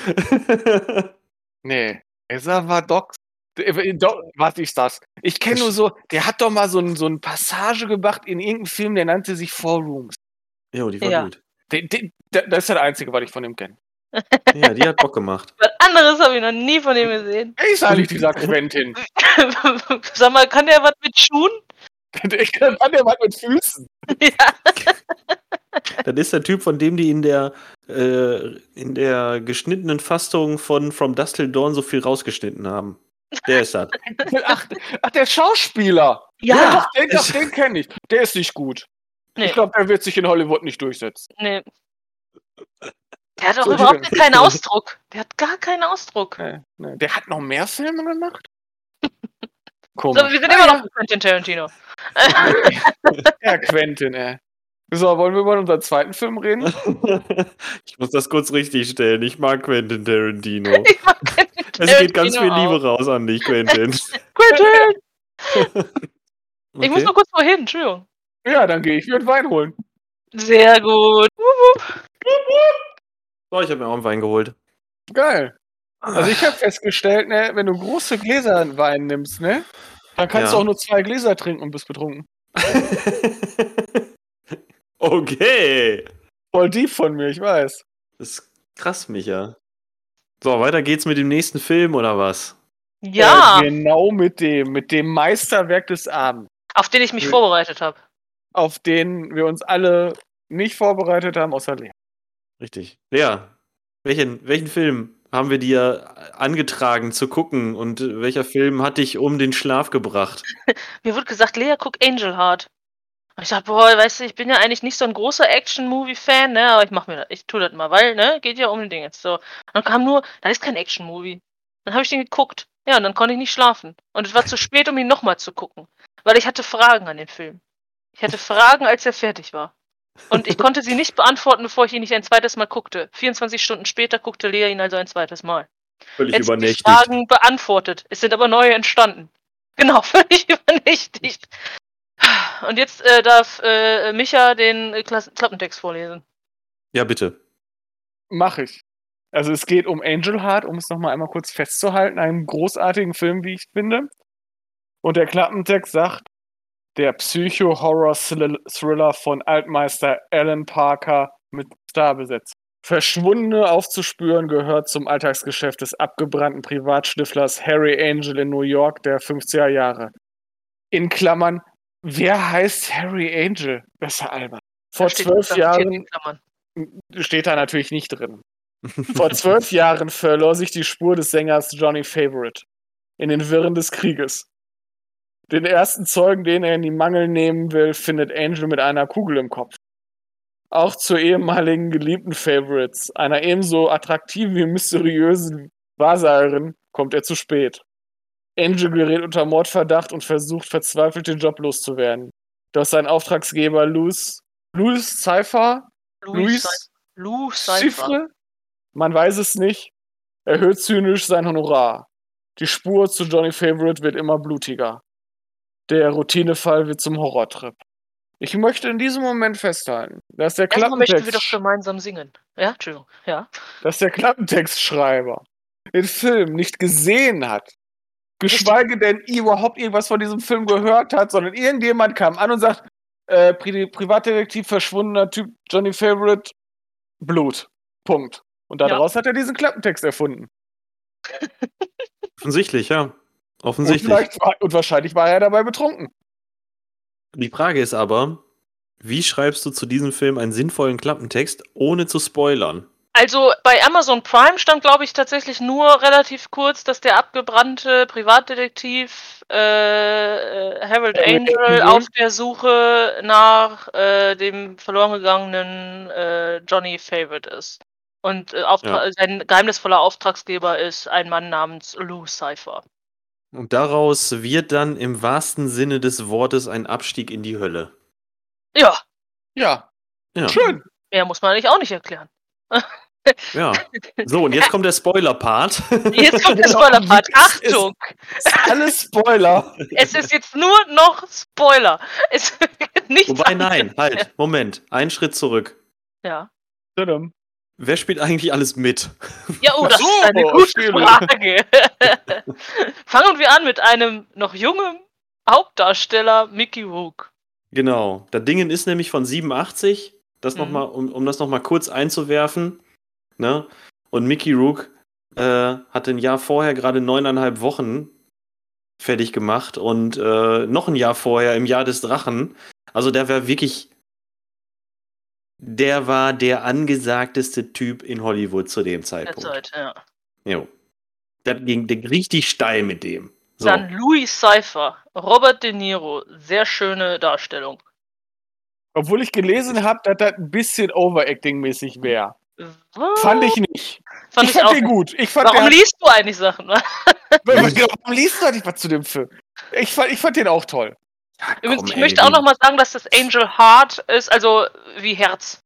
[SPEAKER 2] Nee. Reservoir Dogs. Äh, Do- Was ist das? Ich kenne nur so, der hat doch mal so ein, so ein Passage gemacht in irgendeinem Film, der nannte sich Four Rooms.
[SPEAKER 1] jo, die war
[SPEAKER 3] Ja.
[SPEAKER 1] gut.
[SPEAKER 2] Den, den, das ist der einzige, was ich von ihm kenne.
[SPEAKER 1] Ja, die hat Bock gemacht.
[SPEAKER 3] Was anderes habe ich noch nie von ihm gesehen.
[SPEAKER 2] Wer ist eigentlich dieser Quentin?
[SPEAKER 3] Sag mal, kann der was mit Schuhen?
[SPEAKER 2] kann der was mit Füßen.
[SPEAKER 3] ja.
[SPEAKER 1] Das ist der Typ, von dem die in der, äh, in der geschnittenen Fassung von From Dust Till Dawn so viel rausgeschnitten haben. Der ist das.
[SPEAKER 2] Ach, ach, der Schauspieler.
[SPEAKER 3] Ja.
[SPEAKER 2] doch, den, doch, den kenne ich. Der ist nicht gut.
[SPEAKER 3] Nee,
[SPEAKER 2] Ich glaube, der wird sich in Hollywood nicht durchsetzen.
[SPEAKER 3] nee. Der hat auch
[SPEAKER 2] So,
[SPEAKER 3] überhaupt keinen Ausdruck. Der hat gar keinen Ausdruck.
[SPEAKER 2] Nee, nee. Der hat noch mehr Filme gemacht?
[SPEAKER 3] So,
[SPEAKER 2] Komisch.
[SPEAKER 3] wir sind
[SPEAKER 2] Ah,
[SPEAKER 3] immer
[SPEAKER 2] ja.
[SPEAKER 3] noch bei Quentin Tarantino.
[SPEAKER 2] Ja, Quentin, ey. So, wollen wir über unseren zweiten Film reden?
[SPEAKER 1] Ich muss das kurz richtig stellen. Ich mag Quentin Tarantino.
[SPEAKER 3] Ich mag Quentin
[SPEAKER 1] Es geht ganz viel
[SPEAKER 3] Tarantino
[SPEAKER 1] Liebe raus an dich, Quentin.
[SPEAKER 3] Quentin! Ich muss
[SPEAKER 1] Okay.
[SPEAKER 3] nur kurz wohin, Entschuldigung.
[SPEAKER 2] Ja, dann gehe ich mir einen Wein holen.
[SPEAKER 3] Sehr gut.
[SPEAKER 1] So, ich habe mir auch einen Wein geholt.
[SPEAKER 2] Geil. Also ich habe festgestellt, ne, wenn du große Gläser Wein nimmst, ne, dann kannst
[SPEAKER 1] Ja.
[SPEAKER 2] du auch nur zwei Gläser trinken und bist betrunken.
[SPEAKER 1] okay.
[SPEAKER 2] Voll deep von mir, ich weiß.
[SPEAKER 1] Das ist krass, Micha. So, weiter geht's mit dem nächsten Film oder was?
[SPEAKER 3] Ja,
[SPEAKER 2] Äh, genau mit dem, mit dem Meisterwerk des Abends,
[SPEAKER 3] auf den ich mich
[SPEAKER 2] Ja.
[SPEAKER 3] vorbereitet habe.
[SPEAKER 2] Auf den wir uns alle nicht vorbereitet haben, außer Lea.
[SPEAKER 1] Richtig. Lea, welchen, welchen Film haben wir dir angetragen zu gucken und welcher Film hat dich um den Schlaf gebracht?
[SPEAKER 3] Mir wurde gesagt, Lea, guck Angel Heart. Und ich dachte, boah, weißt du, ich bin ja eigentlich nicht so ein großer Action-Movie-Fan, ne, aber ich mach mir das, ich tu das mal, weil, ne, geht ja um den Ding jetzt so. Und dann kam nur, da ist kein Action-Movie. Dann habe ich den geguckt. Ja, und dann konnte ich nicht schlafen. Und es war zu spät, um ihn nochmal zu gucken. Weil ich hatte Fragen an den Film. Ich hatte Fragen, als er fertig war. Und ich konnte sie nicht beantworten, bevor ich ihn nicht ein zweites Mal guckte. 24 Stunden später guckte Lea ihn also ein zweites Mal.
[SPEAKER 1] Völlig
[SPEAKER 3] Jetzt sind die
[SPEAKER 1] übernächtigt.
[SPEAKER 3] Fragen beantwortet. Es sind aber neue entstanden. Genau, völlig übernächtigt. Und jetzt äh, darf äh, Micha den äh, Klas Klappentext vorlesen.
[SPEAKER 1] Ja, bitte.
[SPEAKER 2] Mach ich. Also es geht um Angel Heart, um es nochmal einmal kurz festzuhalten, einen großartigen Film, wie ich finde. Und der Klappentext sagt, der Psycho-Horror-Thriller von Altmeister Alan Parker mit Starbesetzung. Verschwundene aufzuspüren gehört zum Alltagsgeschäft des abgebrannten Privatschnüfflers Harry Angel in New York der 50er Jahre. In Klammern, wer heißt Harry Angel? Besser albern. Vor zwölf Jahren steht da natürlich nicht drin. Vor zwölf Jahren verlor sich die Spur des Sängers Johnny Favorite in den Wirren des Krieges. Den ersten Zeugen, den er in die Mangel nehmen will, findet Angel mit einer Kugel im Kopf. Auch zur ehemaligen geliebten Favorites, einer ebenso attraktiven wie mysteriösen Wahrsagerin, kommt er zu spät. Angel gerät unter Mordverdacht und versucht verzweifelt den Job loszuwerden. Doch sein Auftragsgeber Louis, Louis Cypher,
[SPEAKER 3] Louis,
[SPEAKER 2] Louis
[SPEAKER 3] Lou Cypher.
[SPEAKER 2] Man weiß es nicht. Erhöht zynisch sein Honorar. Die Spur zu Johnny Favorite wird immer blutiger. Der Routinefall wird zum Horrortrip. Ich möchte in diesem Moment festhalten, dass der,
[SPEAKER 3] Erstmal möchten wir doch
[SPEAKER 2] Klappentext,
[SPEAKER 3] gemeinsam singen. Ja, Entschuldigung. Ja.
[SPEAKER 2] dass der Klappentextschreiber den Film nicht gesehen hat. geschweige denn überhaupt irgendwas von diesem Film gehört hat, sondern irgendjemand kam an und sagt, äh, Pri Privatdetektiv, verschwundener Typ, Johnny Favorite, Blut. Punkt. Und daraus hat er diesen Klappentext erfunden.
[SPEAKER 1] Offensichtlich, ja.
[SPEAKER 2] Und,
[SPEAKER 1] Offensichtlich.
[SPEAKER 2] vielleicht war, und wahrscheinlich war er dabei betrunken.
[SPEAKER 1] Die Frage ist aber, wie schreibst du zu diesem Film einen sinnvollen Klappentext, ohne zu spoilern?
[SPEAKER 3] Also bei Amazon Prime stand, glaube ich, tatsächlich nur relativ kurz, dass der abgebrannte Privatdetektiv äh, äh, Harold Angel auf der Suche nach äh, dem verloren gegangenen äh, Johnny Favorite ist. Und äh, Auftra sein geheimnisvoller Auftragsgeber ist ein Mann namens Lou Cypher.
[SPEAKER 1] Und daraus wird dann im wahrsten Sinne des Wortes ein Abstieg in die Hölle.
[SPEAKER 3] Ja,
[SPEAKER 2] Ja,
[SPEAKER 1] Ja.
[SPEAKER 2] schön.
[SPEAKER 3] mehr muss man eigentlich auch nicht erklären.
[SPEAKER 1] ja. So, und jetzt kommt der Spoiler-Part.
[SPEAKER 3] Jetzt kommt der. Spoiler-Part.
[SPEAKER 2] Es ist-
[SPEAKER 3] Achtung!
[SPEAKER 2] Alles Spoiler.
[SPEAKER 3] Es ist jetzt nur noch Spoiler. Es wird nichts
[SPEAKER 1] Wobei, nein, halt, Moment, einen Schritt zurück.
[SPEAKER 3] Ja.
[SPEAKER 2] Tadam.
[SPEAKER 1] Wer spielt eigentlich alles mit?
[SPEAKER 3] Ja, oh, das
[SPEAKER 2] so,
[SPEAKER 3] ist eine gute
[SPEAKER 2] Spiele.
[SPEAKER 3] Frage. Fangen wir an mit einem noch jungen Hauptdarsteller, Mickey Rook.
[SPEAKER 1] Genau. Das Ding ist nämlich von 87, das noch
[SPEAKER 3] Mhm.
[SPEAKER 1] mal, um, um das nochmal kurz einzuwerfen. Ne? Und Mickey Rook äh, hat ein Jahr vorher gerade neuneinhalb Wochen fertig gemacht und äh, noch ein Jahr vorher im Jahr des Drachen. Also der war wirklich. Der war der angesagteste Typ in Hollywood zu dem Zeitpunkt.
[SPEAKER 3] Zeit, ja.
[SPEAKER 1] Jo. Das ging, richtig steil mit dem. So.
[SPEAKER 3] Dann Louis Cypher, Robert De Niro, sehr schöne Darstellung.
[SPEAKER 2] Obwohl ich gelesen habe, dass das ein bisschen Overacting-mäßig wäre. Fand ich nicht.
[SPEAKER 3] Fand
[SPEAKER 2] ich
[SPEAKER 3] ich
[SPEAKER 2] fand
[SPEAKER 3] auch.
[SPEAKER 2] den gut. Ich fand
[SPEAKER 3] Warum liest du eigentlich Sachen?
[SPEAKER 2] Warum liest du nicht was zu dem Film? Ich fand, ich fand den auch toll.
[SPEAKER 1] Ja,
[SPEAKER 3] Übrigens,
[SPEAKER 1] komm,
[SPEAKER 3] ich
[SPEAKER 1] ey,
[SPEAKER 3] möchte auch
[SPEAKER 1] wie-
[SPEAKER 3] noch mal sagen, dass das Angel Heart ist, also wie Herz.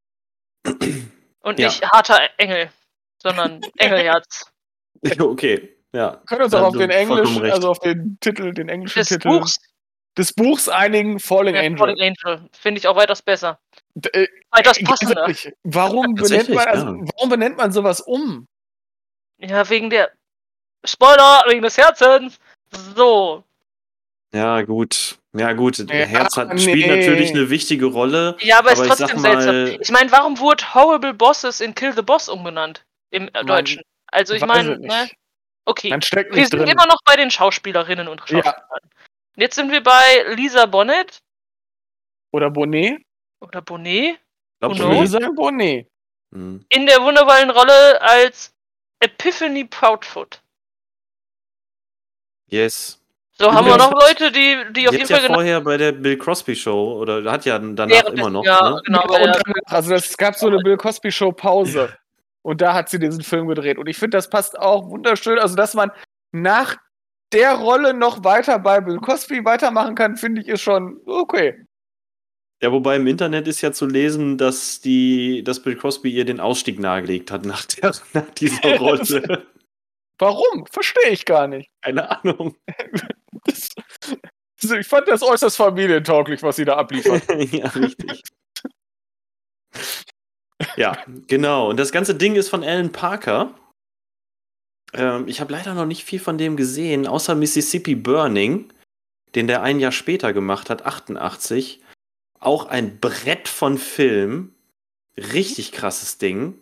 [SPEAKER 3] Und
[SPEAKER 1] Ja.
[SPEAKER 3] nicht harter Engel, sondern Engelherz.
[SPEAKER 1] Okay, ja.
[SPEAKER 2] Wir können uns auch auf den englischen, also auf den Titel, den englischen
[SPEAKER 3] Des
[SPEAKER 2] Titel
[SPEAKER 3] Buchs
[SPEAKER 2] des Buchs einigen, Falling
[SPEAKER 3] ja,
[SPEAKER 2] Angel.
[SPEAKER 3] Falling Angel finde ich auch weitaus besser.
[SPEAKER 2] D- äh,
[SPEAKER 3] Weitaus
[SPEAKER 2] ganz
[SPEAKER 3] passender.
[SPEAKER 2] Warum benennt, man, also, warum benennt man sowas um?
[SPEAKER 3] Ja, wegen der Spoiler, wegen des Herzens. So.
[SPEAKER 1] Ja, gut. Ja, gut.
[SPEAKER 2] Ja,
[SPEAKER 1] Herz hat, spielt
[SPEAKER 2] nee.
[SPEAKER 1] natürlich eine wichtige Rolle.
[SPEAKER 3] Ja, aber,
[SPEAKER 1] Aber ich
[SPEAKER 3] ist
[SPEAKER 1] sag
[SPEAKER 3] trotzdem
[SPEAKER 1] mal-
[SPEAKER 3] seltsam. Ich meine, warum wurde Horrible Bosses in Kill the Boss umbenannt? Im äh,
[SPEAKER 2] Man
[SPEAKER 3] Deutschen. Also ich meine, ne? Okay. Wir sind
[SPEAKER 2] drin.
[SPEAKER 3] immer noch bei den Schauspielerinnen und
[SPEAKER 2] Ja.
[SPEAKER 3] Schauspielern. Jetzt sind wir bei Lisa Bonnet
[SPEAKER 2] Oder Bonnet?
[SPEAKER 3] oder Bonnet
[SPEAKER 1] Glaub
[SPEAKER 2] Ich sagen Bonnet.
[SPEAKER 1] Hm.
[SPEAKER 3] in der wunderbaren Rolle als Epiphany Proudfoot.
[SPEAKER 1] Yes.
[SPEAKER 3] So haben wir
[SPEAKER 1] Ja.
[SPEAKER 3] noch Leute, die, die auf jeden Fall
[SPEAKER 1] ja vorher bei der Bill Cosby Show oder hat ja danach
[SPEAKER 3] während
[SPEAKER 1] immer noch.
[SPEAKER 3] Ja,
[SPEAKER 1] Ne?
[SPEAKER 3] genau.
[SPEAKER 2] Ja, also es gab so eine Bill Cosby Show Pause. Und da hat sie diesen Film gedreht. Und ich finde, das passt auch wunderschön. Also, dass man nach der Rolle noch weiter bei Bill Cosby weitermachen kann, finde ich, ist schon okay.
[SPEAKER 1] Ja, wobei im Internet ist ja zu lesen, dass die, dass Bill Cosby ihr den Ausstieg nahegelegt hat nach, der, nach dieser Rolle.
[SPEAKER 2] Warum? Verstehe ich gar nicht.
[SPEAKER 1] Keine Ahnung.
[SPEAKER 2] Das, ich fand das äußerst familientauglich, was sie da abliefert.
[SPEAKER 1] ja, richtig. ja, genau. Und das ganze Ding ist von Alan Parker. Ähm, ich habe leider noch nicht viel von dem gesehen, außer Mississippi Burning, den der ein Jahr später gemacht hat, 88. Auch ein Brett von Film. Richtig krasses Ding.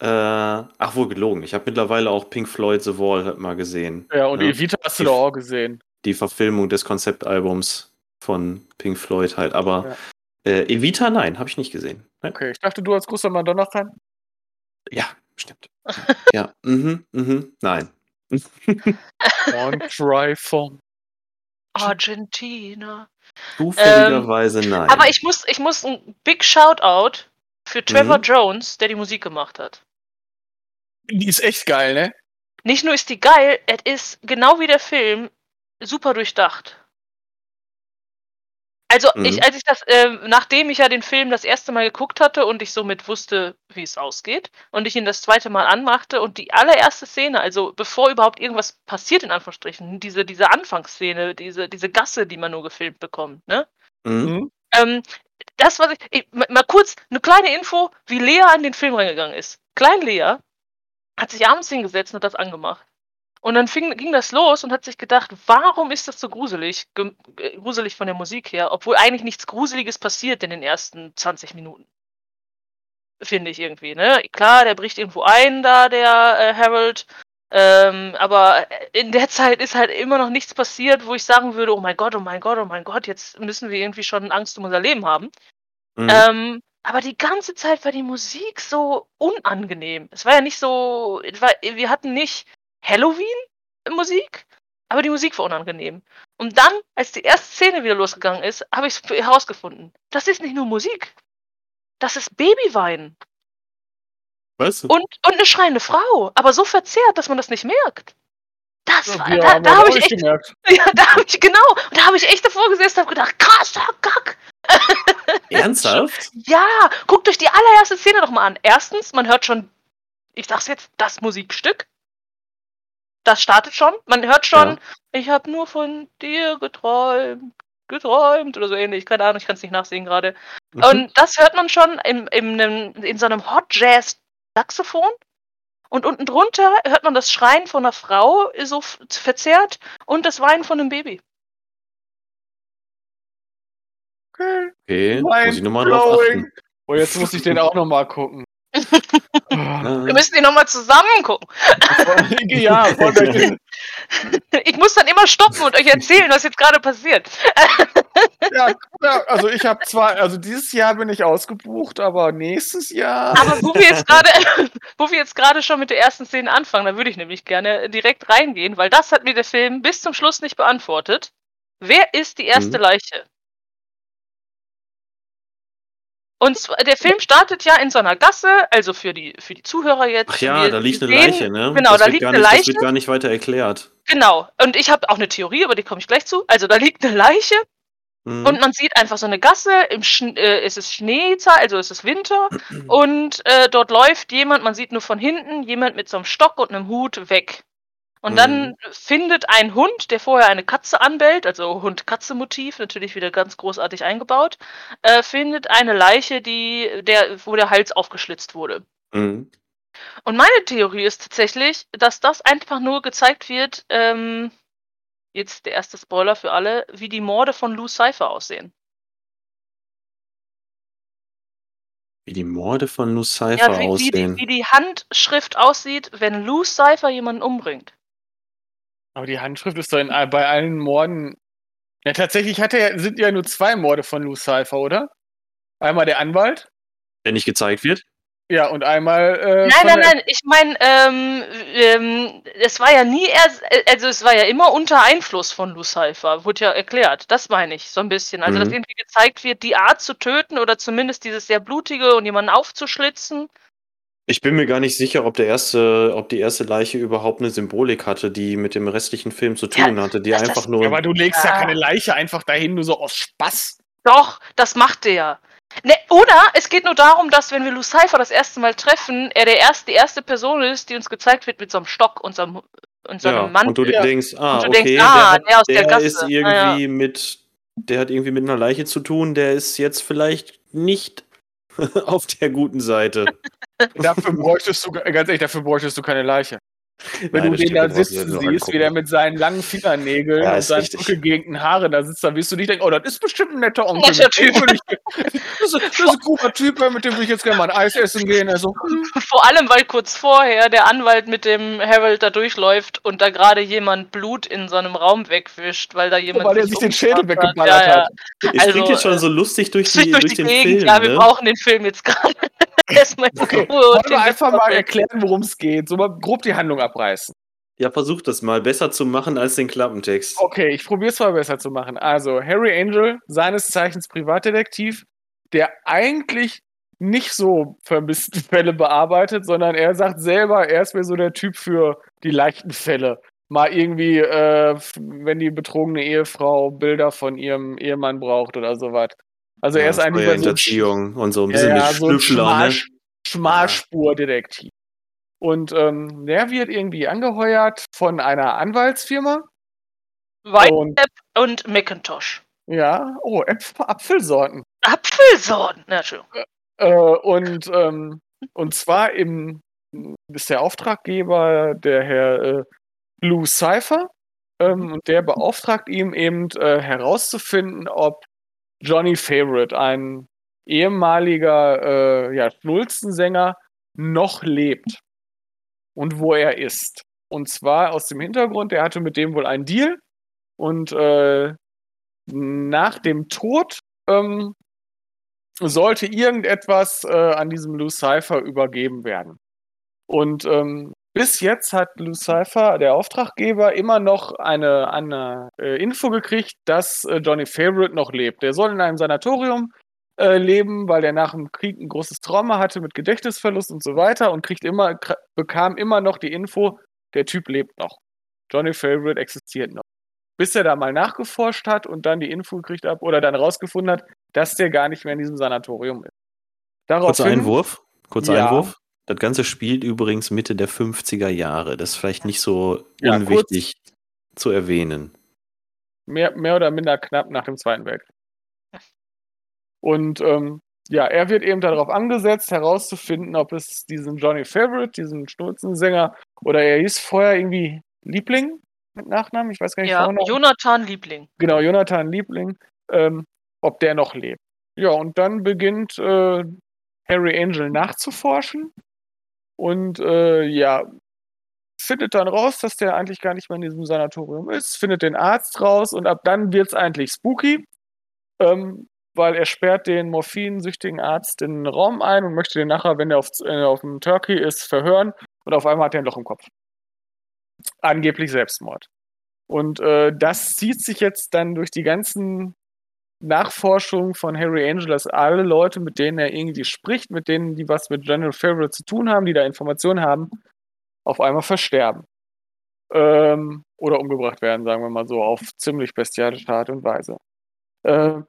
[SPEAKER 1] Äh, ach, wohl gelogen. Ich habe mittlerweile auch Pink Floyd The Wall halt mal gesehen.
[SPEAKER 2] Ja, und
[SPEAKER 1] Ja.
[SPEAKER 2] Evita hast du doch auch gesehen.
[SPEAKER 1] Die Verfilmung des Konzeptalbums von Pink Floyd halt. Aber äh, Evita, nein, habe ich nicht gesehen. Nein.
[SPEAKER 2] Okay, ich dachte, du als großer Madonna rein.
[SPEAKER 1] Ja, stimmt. ja, mhm, mhm, nein.
[SPEAKER 2] Und try from.
[SPEAKER 3] Argentina.
[SPEAKER 1] Zufälligerweise nein.
[SPEAKER 3] Aber ich muss, ich muss ein Big Shoutout für Trevor
[SPEAKER 1] Mhm.
[SPEAKER 3] Jones, der die Musik gemacht hat.
[SPEAKER 2] Die ist echt geil, ne?
[SPEAKER 3] Nicht nur ist die geil, es ist genau wie der Film super durchdacht. Also,
[SPEAKER 1] Mhm.
[SPEAKER 3] ich, als ich das, ähm, nachdem ich ja den Film das erste Mal geguckt hatte und ich somit wusste, wie es ausgeht, und ich ihn das zweite Mal anmachte und die allererste Szene, also bevor überhaupt irgendwas passiert, in Anführungsstrichen, diese, diese Anfangsszene, diese, diese Gasse, die man nur gefilmt bekommt, ne?
[SPEAKER 1] Mhm.
[SPEAKER 3] Ähm, das, was ich. Mal kurz eine kleine Info, wie Lea an den Film reingegangen ist. Klein Lea hat sich abends hingesetzt und hat das angemacht. Und dann fing, ging das los und hat sich gedacht, warum ist das so gruselig? Äh, gruselig von der Musik her, obwohl eigentlich nichts Gruseliges passiert in den ersten 20 Minuten. Finde ich irgendwie, ne? Klar, der bricht irgendwo ein, da, der äh, Harold. Ähm, aber in der Zeit ist halt immer noch nichts passiert, wo ich sagen würde, oh mein Gott, oh mein Gott, oh mein Gott, jetzt müssen wir irgendwie schon Angst um unser Leben haben.
[SPEAKER 1] Mhm.
[SPEAKER 3] Ähm, aber die ganze Zeit war die Musik so unangenehm. Es war ja nicht so, es war, wir hatten nicht Halloween-Musik, aber die Musik war unangenehm. Und dann, als die erste Szene wieder losgegangen ist, habe ich herausgefunden, das ist nicht nur Musik. Das ist Babyweinen.
[SPEAKER 1] Was?
[SPEAKER 3] Und, und eine schreiende Frau, aber so verzerrt, dass man das nicht merkt. Das war,
[SPEAKER 2] Ja,
[SPEAKER 3] da,
[SPEAKER 2] haben
[SPEAKER 3] da
[SPEAKER 2] wir
[SPEAKER 3] habe ich
[SPEAKER 2] nicht
[SPEAKER 3] echt,
[SPEAKER 2] gemerkt.
[SPEAKER 3] ja, da habe ich, genau, und da habe ich echt davor gesessen und habe gedacht, krasser Kack.
[SPEAKER 1] Ernsthaft?
[SPEAKER 3] Ja, guckt euch die allererste Szene noch mal an. Erstens, man hört schon, ich sag's jetzt, das Musikstück. Das startet schon. Man hört schon,
[SPEAKER 1] Ja.
[SPEAKER 3] ich habe nur von dir geträumt, geträumt oder so ähnlich. Keine Ahnung, ich kann es nicht nachsehen gerade.
[SPEAKER 1] Mhm.
[SPEAKER 3] Und das hört man schon im, im, nem- in so einem Hot Jazz Saxophon. Und unten drunter hört man das Schreien von einer Frau so verzerrt und das Weinen von einem Baby.
[SPEAKER 2] Okay.
[SPEAKER 1] Okay, muss ich nochmal drauf achten.
[SPEAKER 2] Oh, jetzt muss ich den auch nochmal gucken.
[SPEAKER 3] Wir müssen die nochmal zusammen gucken.
[SPEAKER 2] ja,
[SPEAKER 3] Ich muss dann immer stoppen und euch erzählen, was jetzt gerade passiert.
[SPEAKER 2] ja, ja, also ich habe zwar, also dieses Jahr bin ich ausgebucht, aber nächstes Jahr.
[SPEAKER 3] Aber wo wir jetzt gerade, wo wir jetzt gerade schon mit der ersten Szene anfangen, da würde ich nämlich gerne direkt reingehen, weil das hat mir der Film bis zum Schluss nicht beantwortet. Wer ist die erste
[SPEAKER 1] Mhm.
[SPEAKER 3] Leiche? Und der Film startet ja in so einer Gasse, also für die, für die Zuhörer jetzt.
[SPEAKER 1] Ach ja,
[SPEAKER 3] wir
[SPEAKER 1] da liegt eine
[SPEAKER 3] sehen-
[SPEAKER 1] Leiche, ne?
[SPEAKER 3] genau,
[SPEAKER 1] das
[SPEAKER 3] da liegt
[SPEAKER 1] gar
[SPEAKER 3] eine
[SPEAKER 1] nicht, Das
[SPEAKER 3] Leiche.
[SPEAKER 1] wird gar nicht weiter erklärt.
[SPEAKER 3] Genau. Und ich habe auch eine Theorie, aber die komme ich gleich zu. Also da liegt eine Leiche
[SPEAKER 1] Mhm.
[SPEAKER 3] Und man sieht einfach so eine Gasse, im äh, es ist Schneezeit, also es ist Winter und äh, dort läuft jemand, man sieht nur von hinten, jemand mit so einem Stock und einem Hut weg. Und
[SPEAKER 1] Mhm.
[SPEAKER 3] dann findet ein Hund, der vorher eine Katze anbellt, also Hund-Katze-Motiv, natürlich wieder ganz großartig eingebaut, äh, findet eine Leiche, die, der, wo der Hals aufgeschlitzt wurde.
[SPEAKER 1] Mhm.
[SPEAKER 3] Und meine Theorie ist tatsächlich, dass das einfach nur gezeigt wird, ähm, jetzt der erste Spoiler für alle, wie die Morde von Lou Cypher aussehen.
[SPEAKER 1] Wie die Morde von Lucifer
[SPEAKER 3] Ja, wie, wie, die,
[SPEAKER 1] aussehen.
[SPEAKER 3] wie die Handschrift aussieht, wenn Lou Cypher jemanden umbringt.
[SPEAKER 2] Aber die Handschrift ist doch in, bei allen Morden. Ja, tatsächlich hat er, sind ja nur zwei Morde von Lou Cypher, oder? Einmal der Anwalt.
[SPEAKER 1] Der nicht gezeigt wird?
[SPEAKER 2] Ja, und einmal. Äh,
[SPEAKER 3] Nein, nein, nein, ich meine, ähm, ähm, es war ja nie erst, also es war ja immer unter Einfluss von Lou Cypher, wurde ja erklärt. Das meine ich so ein bisschen. Also, dass
[SPEAKER 1] Mhm.
[SPEAKER 3] irgendwie gezeigt wird, die Art zu töten oder zumindest dieses sehr blutige und jemanden aufzuschlitzen.
[SPEAKER 1] Ich bin mir gar nicht sicher, ob der erste, ob die erste Leiche überhaupt eine Symbolik hatte, die mit dem restlichen Film zu
[SPEAKER 3] Ja,
[SPEAKER 1] tun hatte, die
[SPEAKER 3] das- das-
[SPEAKER 1] einfach nur.
[SPEAKER 2] Ja, aber du legst ja
[SPEAKER 3] Ja.
[SPEAKER 2] keine Leiche einfach dahin, nur so aus Spaß.
[SPEAKER 3] Doch, das macht er. Ne, oder es geht nur darum, dass wenn wir Lou Cypher das erste Mal treffen, er der erste, die erste Person ist, die uns gezeigt wird mit so einem Stock und so einem, und so einem
[SPEAKER 1] ja,
[SPEAKER 3] Mantel.
[SPEAKER 1] und du
[SPEAKER 2] Ja.
[SPEAKER 1] denkst, ah,
[SPEAKER 3] du
[SPEAKER 1] okay,
[SPEAKER 3] denkst, ah,
[SPEAKER 1] der, hat,
[SPEAKER 3] der aus der Gasse.
[SPEAKER 1] ist
[SPEAKER 3] Ah,
[SPEAKER 1] irgendwie mit, der hat irgendwie mit einer Leiche zu tun, der ist jetzt vielleicht nicht auf der guten Seite.
[SPEAKER 2] Dafür bräuchtest du, ganz ehrlich, dafür bräuchtest du keine Leiche. Wenn
[SPEAKER 1] Nein,
[SPEAKER 2] du
[SPEAKER 1] das
[SPEAKER 2] den da sitzen siehst,
[SPEAKER 1] angucken.
[SPEAKER 2] wie der mit seinen langen Fingernägeln
[SPEAKER 1] Ja,
[SPEAKER 2] und seinen
[SPEAKER 1] richtig.
[SPEAKER 2] zurückgegegten Haaren da sitzt, dann wirst du nicht denken, oh, das ist bestimmt ein netter Onkel. Dem
[SPEAKER 3] Typ.
[SPEAKER 2] Das ist, das ist ein cooler Typ, mit dem will ich jetzt gerne mal ein Eis essen gehen. Also, hm,
[SPEAKER 3] Vor allem, weil kurz vorher der Anwalt mit dem Harold da durchläuft und da gerade jemand Blut in so einem Raum wegwischt, weil da jemand.
[SPEAKER 2] weil er sich den Schädel
[SPEAKER 3] umgebracht hat.
[SPEAKER 2] weggeballert
[SPEAKER 3] ja, ja.
[SPEAKER 2] hat.
[SPEAKER 1] Ich
[SPEAKER 3] Also,
[SPEAKER 1] springt jetzt schon
[SPEAKER 3] äh,
[SPEAKER 1] so lustig durch,
[SPEAKER 3] Durch,
[SPEAKER 1] die,
[SPEAKER 3] durch,
[SPEAKER 1] durch
[SPEAKER 3] die
[SPEAKER 1] den
[SPEAKER 3] Gegend,
[SPEAKER 1] Film.
[SPEAKER 3] ja, wir
[SPEAKER 1] ne?
[SPEAKER 3] brauchen den Film jetzt gerade. Erstmal
[SPEAKER 2] Okay,
[SPEAKER 3] Ruhe
[SPEAKER 2] wollen wir einfach mal erklären, worum es geht. So mal grob die Handlung abreißen.
[SPEAKER 1] Ja, versuch das mal besser zu machen als den Klappentext.
[SPEAKER 2] Okay, ich probiere es mal besser zu machen. Also, Harry Angel, seines Zeichens Privatdetektiv, der eigentlich nicht so vermissten Fälle bearbeitet, sondern er sagt selber, er ist mir so der Typ für die leichten Fälle. Mal irgendwie, äh, wenn die betrogene Ehefrau Bilder von ihrem Ehemann braucht oder sowas. Also er ist ein lieber so
[SPEAKER 1] und so ein
[SPEAKER 2] ja,
[SPEAKER 1] bisschen
[SPEAKER 2] ja,
[SPEAKER 1] mit
[SPEAKER 2] so ein
[SPEAKER 1] Schnüffler, ne?
[SPEAKER 2] Schmarsch, Schmalspurdetektiv. Und ähm, der wird irgendwie angeheuert von einer Anwaltsfirma.
[SPEAKER 3] White
[SPEAKER 2] Und
[SPEAKER 3] und Macintosh.
[SPEAKER 2] ja, oh, Äpf Apfelsorten.
[SPEAKER 3] Apfelsorten. Na, Entschuldigung.
[SPEAKER 2] Äh, und, ähm, und zwar im ist der Auftraggeber der Herr äh, Lou Cypher ähm, und der beauftragt ihm eben äh, herauszufinden, ob Johnny Favorite, ein ehemaliger äh, ja, Schnulzensänger, noch lebt und wo er ist. Und zwar aus dem Hintergrund, er hatte mit dem wohl einen Deal und äh, nach dem Tod ähm, sollte irgendetwas äh, an diesem Lucifer übergeben werden. Und ähm, bis jetzt hat Lucifer, der Auftraggeber, immer noch eine, eine äh, Info gekriegt, dass äh, Johnny Favorite noch lebt. Der soll in einem Sanatorium äh, leben, weil der nach dem Krieg ein großes Trauma hatte mit Gedächtnisverlust und so weiter und kriegt immer, bekam immer noch die Info, der Typ lebt noch. Johnny Favorite existiert noch. Bis er da mal nachgeforscht hat und dann die Info gekriegt hat oder dann rausgefunden hat, dass der gar nicht mehr in diesem Sanatorium ist.
[SPEAKER 1] Daraufhin, Kurzer Einwurf. Kurzer ja, Einwurf. Das Ganze spielt übrigens Mitte der 50er Jahre. Das ist vielleicht nicht so ja, unwichtig kurz, zu erwähnen.
[SPEAKER 2] Mehr, mehr oder minder knapp nach dem Zweiten Weltkrieg. Und ähm, ja, er wird eben darauf angesetzt, herauszufinden, ob es diesen Johnny Favorite, diesen Schnurzensänger, oder er hieß vorher irgendwie Liebling mit Nachnamen, ich weiß gar nicht.
[SPEAKER 3] Ja, Vornamen. Jonathan Liebling.
[SPEAKER 2] Genau, Jonathan Liebling, ähm, ob der noch lebt. Ja, und dann beginnt äh, Harry Angel nachzuforschen und äh, ja, findet dann raus, dass der eigentlich gar nicht mehr in diesem Sanatorium ist, findet den Arzt raus und ab dann wird es eigentlich spooky, ähm, weil er sperrt den morphinsüchtigen Arzt in den Raum ein und möchte den nachher, wenn er auf, äh, auf dem Turkey ist, verhören und auf einmal hat er ein Loch im Kopf. Angeblich Selbstmord. Und äh, das zieht sich jetzt dann durch die ganzen Nachforschungen von Harry Angel, dass alle Leute, mit denen er irgendwie spricht, mit denen, die was mit General Favorite zu tun haben, die da Informationen haben, auf einmal versterben. Ähm, oder umgebracht werden, sagen wir mal so, auf ziemlich bestialische Art und Weise. Äh,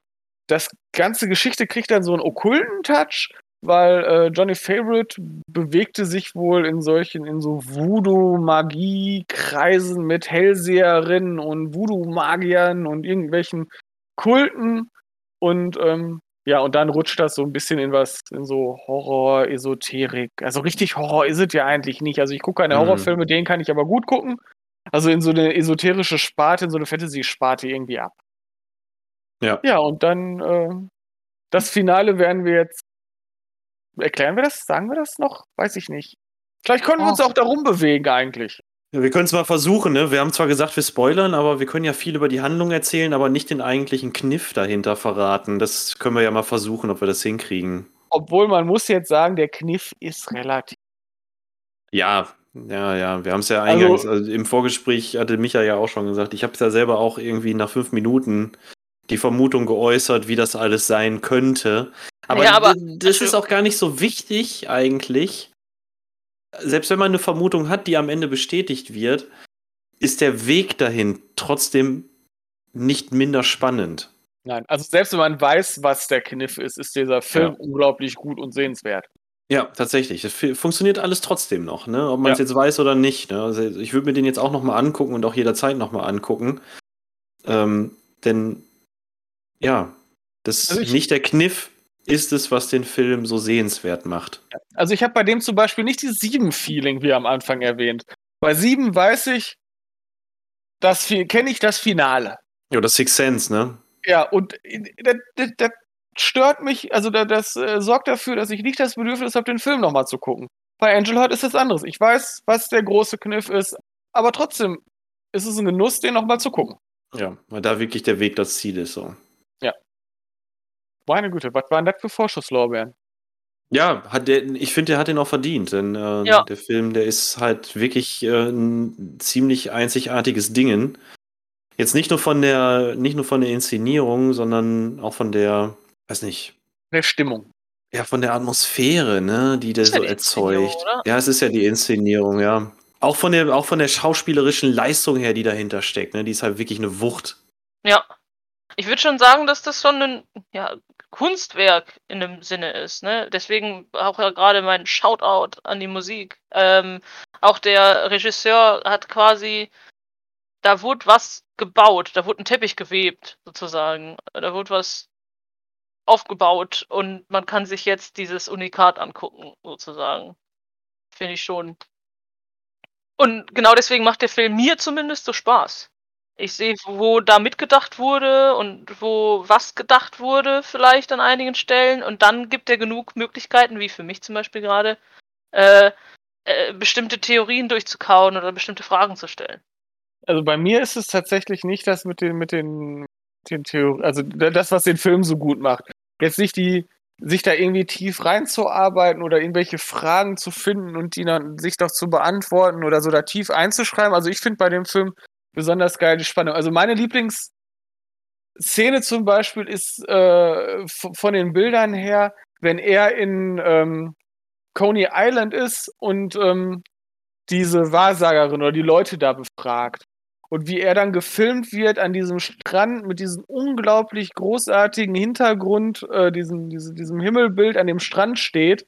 [SPEAKER 2] das ganze Geschichte kriegt dann so einen okkulten Touch, weil äh, Johnny Favorite bewegte sich wohl in solchen, in so Voodoo-Magie-Kreisen mit Hellseherinnen und Voodoo-Magiern und irgendwelchen Kulten und ähm, ja, und dann rutscht das so ein bisschen in was, in so Horror, Esoterik. Also richtig Horror ist es ja eigentlich nicht. Also ich gucke keine mhm. Horrorfilme, den kann ich aber gut gucken. Also in so eine esoterische Sparte, in so eine Fantasy-Sparte irgendwie ab. Ja. Ja, und dann äh, das Finale werden wir jetzt Erklären wir das? Sagen wir das noch? Weiß ich nicht. Vielleicht können wir uns auch darum bewegen eigentlich.
[SPEAKER 1] Ja, wir können es mal versuchen, ne? Wir haben zwar gesagt, wir spoilern, aber wir können ja viel über die Handlung erzählen, aber nicht den eigentlichen Kniff dahinter verraten. Das können wir ja mal versuchen, ob wir das hinkriegen.
[SPEAKER 2] Obwohl man muss jetzt sagen, der Kniff ist relativ.
[SPEAKER 1] Ja, ja, ja. Wir haben es ja eingangs, also, also, im Vorgespräch hatte Micha ja auch schon gesagt, ich habe es ja selber auch irgendwie nach fünf Minuten die Vermutung geäußert, wie das alles sein könnte. Aber, ja, aber das ist auch gar nicht so wichtig eigentlich. Selbst wenn man eine Vermutung hat, die am Ende bestätigt wird, ist der Weg dahin trotzdem nicht minder spannend.
[SPEAKER 2] Nein, also selbst wenn man weiß, was der Kniff ist, ist dieser Film ja. unglaublich gut und sehenswert.
[SPEAKER 1] Ja, tatsächlich. Es funktioniert alles trotzdem noch, ne? ob man es ja. jetzt weiß oder nicht. Ne? Also ich würde mir den jetzt auch nochmal angucken und auch jederzeit nochmal angucken. Ähm, denn ja, das also nicht der Kniff ist es, was den Film so sehenswert macht.
[SPEAKER 2] Also ich habe bei dem zum Beispiel nicht dieses Sieben-Feeling, wie am Anfang erwähnt. Bei Sieben weiß ich, das kenne ich das Finale.
[SPEAKER 1] Ja, das Six Sense, ne?
[SPEAKER 2] Ja, und das, das, das stört mich, also das, das äh, sorgt dafür, dass ich nicht das Bedürfnis habe, den Film nochmal zu gucken. Bei Angel Heart ist das anderes. Ich weiß, was der große Kniff ist, aber trotzdem ist es ein Genuss, den nochmal zu gucken.
[SPEAKER 1] Ja, weil da wirklich der Weg das Ziel ist. So.
[SPEAKER 2] Meine Güte, was waren das für Vorschusslorbeeren?
[SPEAKER 1] Ja, hat der, ich finde, der hat den auch verdient, denn äh, ja. der Film, der ist halt wirklich äh, ein ziemlich einzigartiges Ding. Jetzt nicht nur von der, nicht nur von der Inszenierung, sondern auch von der, weiß nicht.
[SPEAKER 2] Der Stimmung.
[SPEAKER 1] Ja, von der Atmosphäre, ne, die der so ja erzeugt. Ja, es ist ja die Inszenierung, ja. Auch von der, auch von der schauspielerischen Leistung her, die dahinter steckt, ne, die ist halt wirklich eine Wucht.
[SPEAKER 3] Ja. Ich würde schon sagen, dass das schon ein ja, Kunstwerk in dem Sinne ist. Ne? Deswegen auch ja gerade mein Shoutout an die Musik. Ähm, auch der Regisseur hat quasi, da wurde was gebaut, da wurde ein Teppich gewebt, sozusagen. Da wurde was aufgebaut und man kann sich jetzt dieses Unikat angucken, sozusagen. Finde ich schon Und genau deswegen macht der Film mir zumindest so Spaß. Ich sehe, wo da mitgedacht wurde und wo was gedacht wurde, vielleicht an einigen Stellen. Und dann gibt er genug Möglichkeiten, wie für mich zum Beispiel gerade, äh, äh, bestimmte Theorien durchzukauen oder bestimmte Fragen zu stellen.
[SPEAKER 2] Also bei mir ist es tatsächlich nicht das mit den, mit den, den Theorien, also das, was den Film so gut macht. Jetzt nicht die, sich da irgendwie tief reinzuarbeiten oder irgendwelche Fragen zu finden und die dann sich doch zu beantworten oder so da tief einzuschreiben. Also ich finde bei dem Film besonders geil die Spannung. Also meine Lieblingsszene zum Beispiel ist äh, von den Bildern her, wenn er in ähm, Coney Island ist und ähm, diese Wahrsagerin oder die Leute da befragt. Und wie er dann gefilmt wird an diesem Strand mit diesem unglaublich großartigen Hintergrund, äh, diesem, diesem, diesem Himmelbild an dem Strand steht.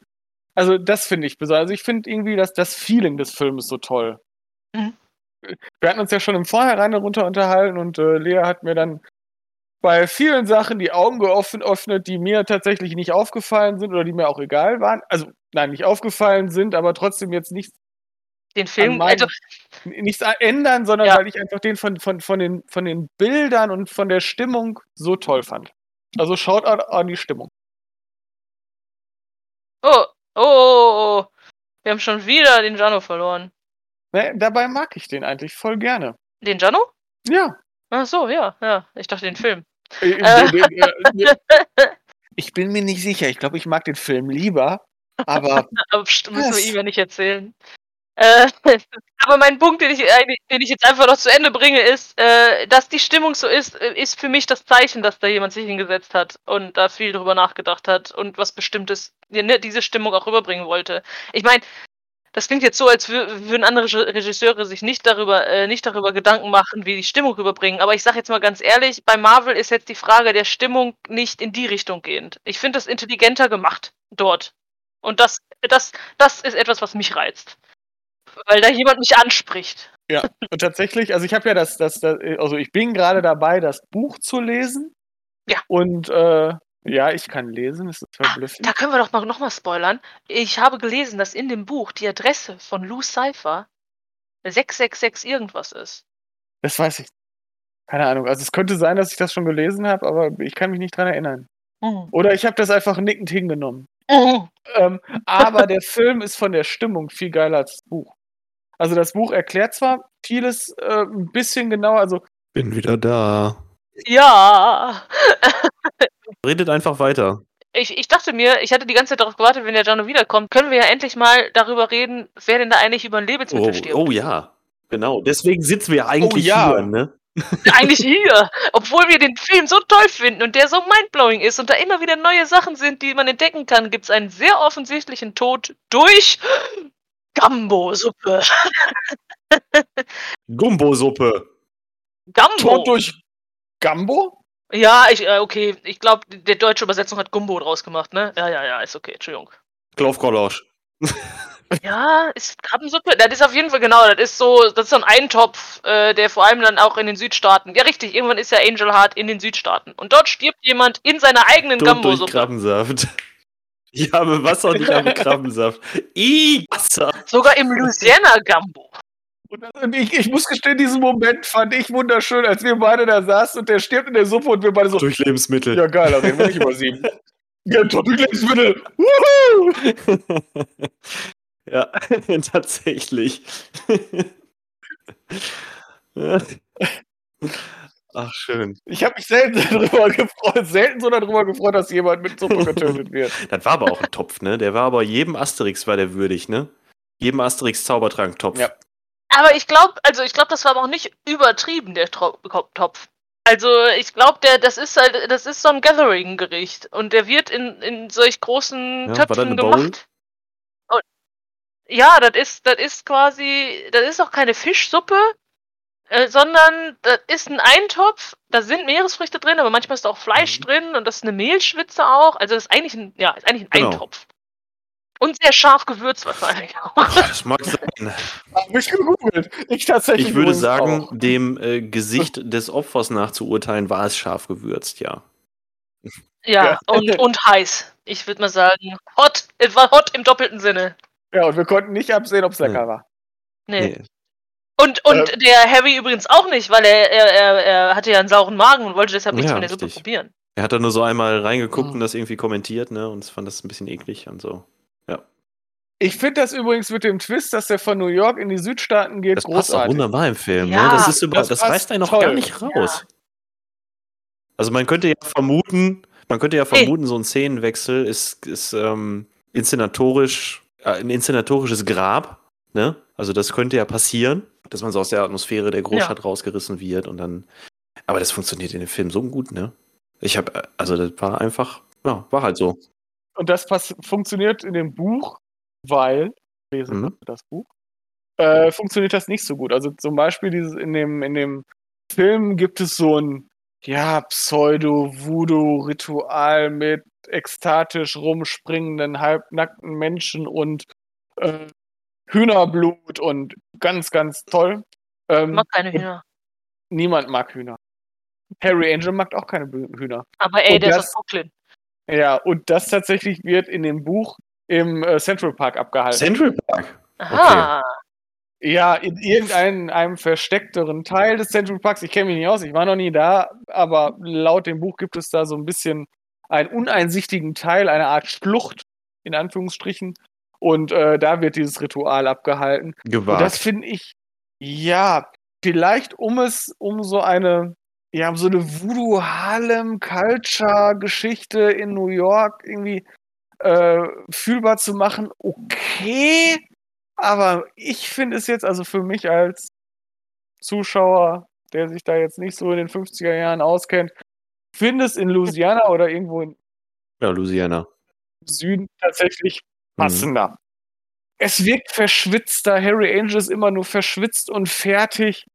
[SPEAKER 2] Also, das finde ich besonders. Also, ich finde irgendwie dass das Feeling des Films so toll. Mhm. Wir hatten uns ja schon im Vorhinein darunter unterhalten und äh, Lea hat mir dann bei vielen Sachen die Augen geöffnet, die mir tatsächlich nicht aufgefallen sind oder die mir auch egal waren. Also, nein, nicht aufgefallen sind, aber trotzdem jetzt nicht
[SPEAKER 3] den Film, also
[SPEAKER 2] nichts ändern, sondern ja. weil ich einfach den von, von, von, den, von den Bildern und von der Stimmung so toll fand. Also schaut an, an die Stimmung.
[SPEAKER 3] Oh, oh, oh, oh. Wir haben schon wieder den Jano verloren.
[SPEAKER 2] Ne, dabei mag ich den eigentlich voll gerne.
[SPEAKER 3] Den Jano?
[SPEAKER 2] Ja.
[SPEAKER 3] Ach so, ja, ja. Ich dachte den Film.
[SPEAKER 2] Äh, äh, ich bin mir nicht sicher. Ich glaube, ich mag den Film lieber. Aber.
[SPEAKER 3] müssen wir ihm ja nicht erzählen. Äh, aber mein Punkt, den ich, den ich jetzt einfach noch zu Ende bringe, ist, äh, dass die Stimmung so ist, äh, ist für mich das Zeichen, dass da jemand sich hingesetzt hat und da viel drüber nachgedacht hat und was Bestimmtes, ne, diese Stimmung auch rüberbringen wollte. Ich meine, das klingt jetzt so, als würden andere Regisseure sich nicht darüber, äh, nicht darüber Gedanken machen, wie die Stimmung rüberbringen. Aber ich sage jetzt mal ganz ehrlich, bei Marvel ist jetzt die Frage der Stimmung nicht in die Richtung gehend. Ich finde das intelligenter gemacht dort. Und das, das, das ist etwas, was mich reizt weil da jemand mich anspricht.
[SPEAKER 2] Ja, und tatsächlich, also ich habe ja das, das, das, also ich bin gerade dabei, das Buch zu lesen.
[SPEAKER 3] Ja.
[SPEAKER 2] Und äh, ja, ich kann lesen, das ist
[SPEAKER 3] verblüffend. Ah, da können wir doch mal nochmal spoilern. Ich habe gelesen, dass in dem Buch die Adresse von Lou Cypher 666 irgendwas ist.
[SPEAKER 2] Das weiß ich. Keine Ahnung. Also es könnte sein, dass ich das schon gelesen habe, aber ich kann mich nicht dran erinnern. Mhm. Oder ich habe das einfach nickend hingenommen. Mhm. Ähm, aber der Film ist von der Stimmung viel geiler als das Buch. Also das Buch erklärt zwar vieles äh, ein bisschen genauer, also.
[SPEAKER 1] Bin wieder da.
[SPEAKER 3] Ja.
[SPEAKER 1] Redet einfach weiter.
[SPEAKER 3] Ich, ich dachte mir, ich hatte die ganze Zeit darauf gewartet, wenn der Jano wiederkommt, können wir ja endlich mal darüber reden, wer denn da eigentlich über ein Lebensmittel
[SPEAKER 1] oh,
[SPEAKER 3] stirbt.
[SPEAKER 1] Oh ja, genau. Deswegen sitzen wir eigentlich oh, ja. hier, ne?
[SPEAKER 3] Eigentlich hier. Obwohl wir den Film so toll finden und der so mindblowing ist und da immer wieder neue Sachen sind, die man entdecken kann, gibt es einen sehr offensichtlichen Tod durch Gambo-Suppe.
[SPEAKER 1] Gumbo-Suppe.
[SPEAKER 2] Gambo. Tod durch Gambo?
[SPEAKER 3] Ja, ich, äh, okay. Ich glaube, die deutsche Übersetzung hat Gumbo draus gemacht, ne? Ja, ja, ja, ist okay. Entschuldigung.
[SPEAKER 1] Klaufgulasch.
[SPEAKER 3] ja, ist Krabbensuppe. Das ist auf jeden Fall genau. Das ist so, das ist so ein Eintopf, äh, der vor allem dann auch in den Südstaaten. Ja, richtig. Irgendwann ist ja Angel Heart in den Südstaaten und dort stirbt jemand in seiner eigenen Gambo-Suppe.
[SPEAKER 1] Krabbensaft. Ich habe Wasser und ich habe Krabbensaft. I Wasser.
[SPEAKER 3] Sogar im Louisiana Gambo.
[SPEAKER 2] Und ich, ich muss gestehen, diesen Moment fand ich wunderschön, als wir beide da saßen und der stirbt in der Suppe und wir beide so.
[SPEAKER 1] Durch Lebensmittel.
[SPEAKER 2] Ja, geil, da reden wir nicht über sieben. Ja, durch Lebensmittel.
[SPEAKER 1] Ja, tatsächlich. Ach, schön.
[SPEAKER 2] Ich habe mich selten darüber gefreut, selten so darüber gefreut, dass jemand mit Suppe getötet wird.
[SPEAKER 1] das war aber auch ein Topf, ne? Der war aber jedem Asterix war der würdig, ne? Jedem Asterix Zaubertrank-Topf. Ja.
[SPEAKER 3] Aber ich glaube, also ich glaube, das war aber auch nicht übertrieben, der Topf. Also ich glaube, der, das ist halt, das ist so ein Gathering-Gericht und der wird in, in solch großen ja, Töpfen gemacht. Und, ja, das ist, das ist quasi, das ist auch keine Fischsuppe, äh, sondern das ist ein Eintopf, da sind Meeresfrüchte drin, aber manchmal ist da auch Fleisch mhm. drin und das ist eine Mehlschwitze auch. Also das ist eigentlich ein, ja, ist eigentlich ein genau. Eintopf. Und sehr scharf gewürzt wahrscheinlich auch.
[SPEAKER 1] Das mag sein.
[SPEAKER 2] Hab ich gegoogelt. Ich tatsächlich.
[SPEAKER 1] Ich würde sagen, auch. dem äh, Gesicht des Opfers nach zu urteilen, war es scharf gewürzt, ja.
[SPEAKER 3] Ja, ja. Und, und heiß. Ich würde mal sagen, hot. Es war hot im doppelten Sinne.
[SPEAKER 2] Ja, und wir konnten nicht absehen, ob es lecker war.
[SPEAKER 3] Nee. nee. Und, und äh, der Harry übrigens auch nicht, weil er, er, er, er hatte ja einen sauren Magen und wollte deshalb nichts
[SPEAKER 1] Ja,
[SPEAKER 3] von der Suppe probieren.
[SPEAKER 1] Er hat da nur so einmal reingeguckt
[SPEAKER 2] Mhm.
[SPEAKER 1] und das irgendwie kommentiert, ne? Und fand das ein bisschen eklig und so.
[SPEAKER 2] Ich finde das übrigens mit dem Twist, dass der von New York in die Südstaaten geht,
[SPEAKER 1] Das passt auch
[SPEAKER 2] großartig.
[SPEAKER 1] wunderbar im Film,
[SPEAKER 3] Ja,
[SPEAKER 1] ne? Das ist über,
[SPEAKER 2] das
[SPEAKER 1] das, reißt einen noch
[SPEAKER 2] toll.
[SPEAKER 1] gar nicht raus. Also man könnte ja vermuten, man könnte ja
[SPEAKER 3] Hey.
[SPEAKER 1] vermuten, so ein Szenenwechsel ist, ist ähm, inszenatorisch, äh, ein inszenatorisches Grab, ne? Also das könnte ja passieren, dass man so aus der Atmosphäre der Großstadt rausgerissen wird und dann. Aber das funktioniert in dem Film so gut, ne? Ich habe, also das war einfach, ja, war halt so.
[SPEAKER 2] Und das pass funktioniert in dem Buch, weil, lesen
[SPEAKER 1] Mhm.
[SPEAKER 2] Das Buch, äh, funktioniert das nicht so gut. Also zum Beispiel dieses, in, dem, in dem Film gibt es so ein ja, Pseudo-Voodoo-Ritual mit ekstatisch rumspringenden, halbnackten Menschen und äh, Hühnerblut und ganz, ganz toll.
[SPEAKER 3] Ich
[SPEAKER 2] Ähm,
[SPEAKER 3] mag keine Hühner.
[SPEAKER 2] niemand mag Hühner. Harry Angel mag auch keine Hühner.
[SPEAKER 3] Aber ey,
[SPEAKER 2] und
[SPEAKER 3] der ist aus Brooklyn.
[SPEAKER 2] Ja, und das tatsächlich wird in dem Buch im äh, Central Park abgehalten.
[SPEAKER 1] Central Park.
[SPEAKER 3] Aha.
[SPEAKER 2] Ja, in irgendeinem einem versteckteren Teil des Central Parks. Ich kenne mich nicht aus, ich war noch nie da, aber laut dem Buch gibt es da so ein bisschen einen uneinsichtigen Teil, eine Art Schlucht, in Anführungsstrichen. Und äh, da wird dieses Ritual abgehalten. Und das
[SPEAKER 1] Gewagt.
[SPEAKER 2] finde ich, ja, vielleicht um es, um so eine, ja, um so eine Voodoo-Harlem-Culture-Geschichte in New York irgendwie äh, fühlbar zu machen, okay. Aber ich finde es jetzt, also für mich als Zuschauer, der sich da jetzt nicht so in den 50er Jahren auskennt, finde es in Louisiana oder irgendwo im
[SPEAKER 1] Ja, Louisiana.
[SPEAKER 2] Süden tatsächlich
[SPEAKER 1] Mhm.
[SPEAKER 2] passender. Es wirkt verschwitzter. Harry Angel ist immer nur verschwitzt und fertig.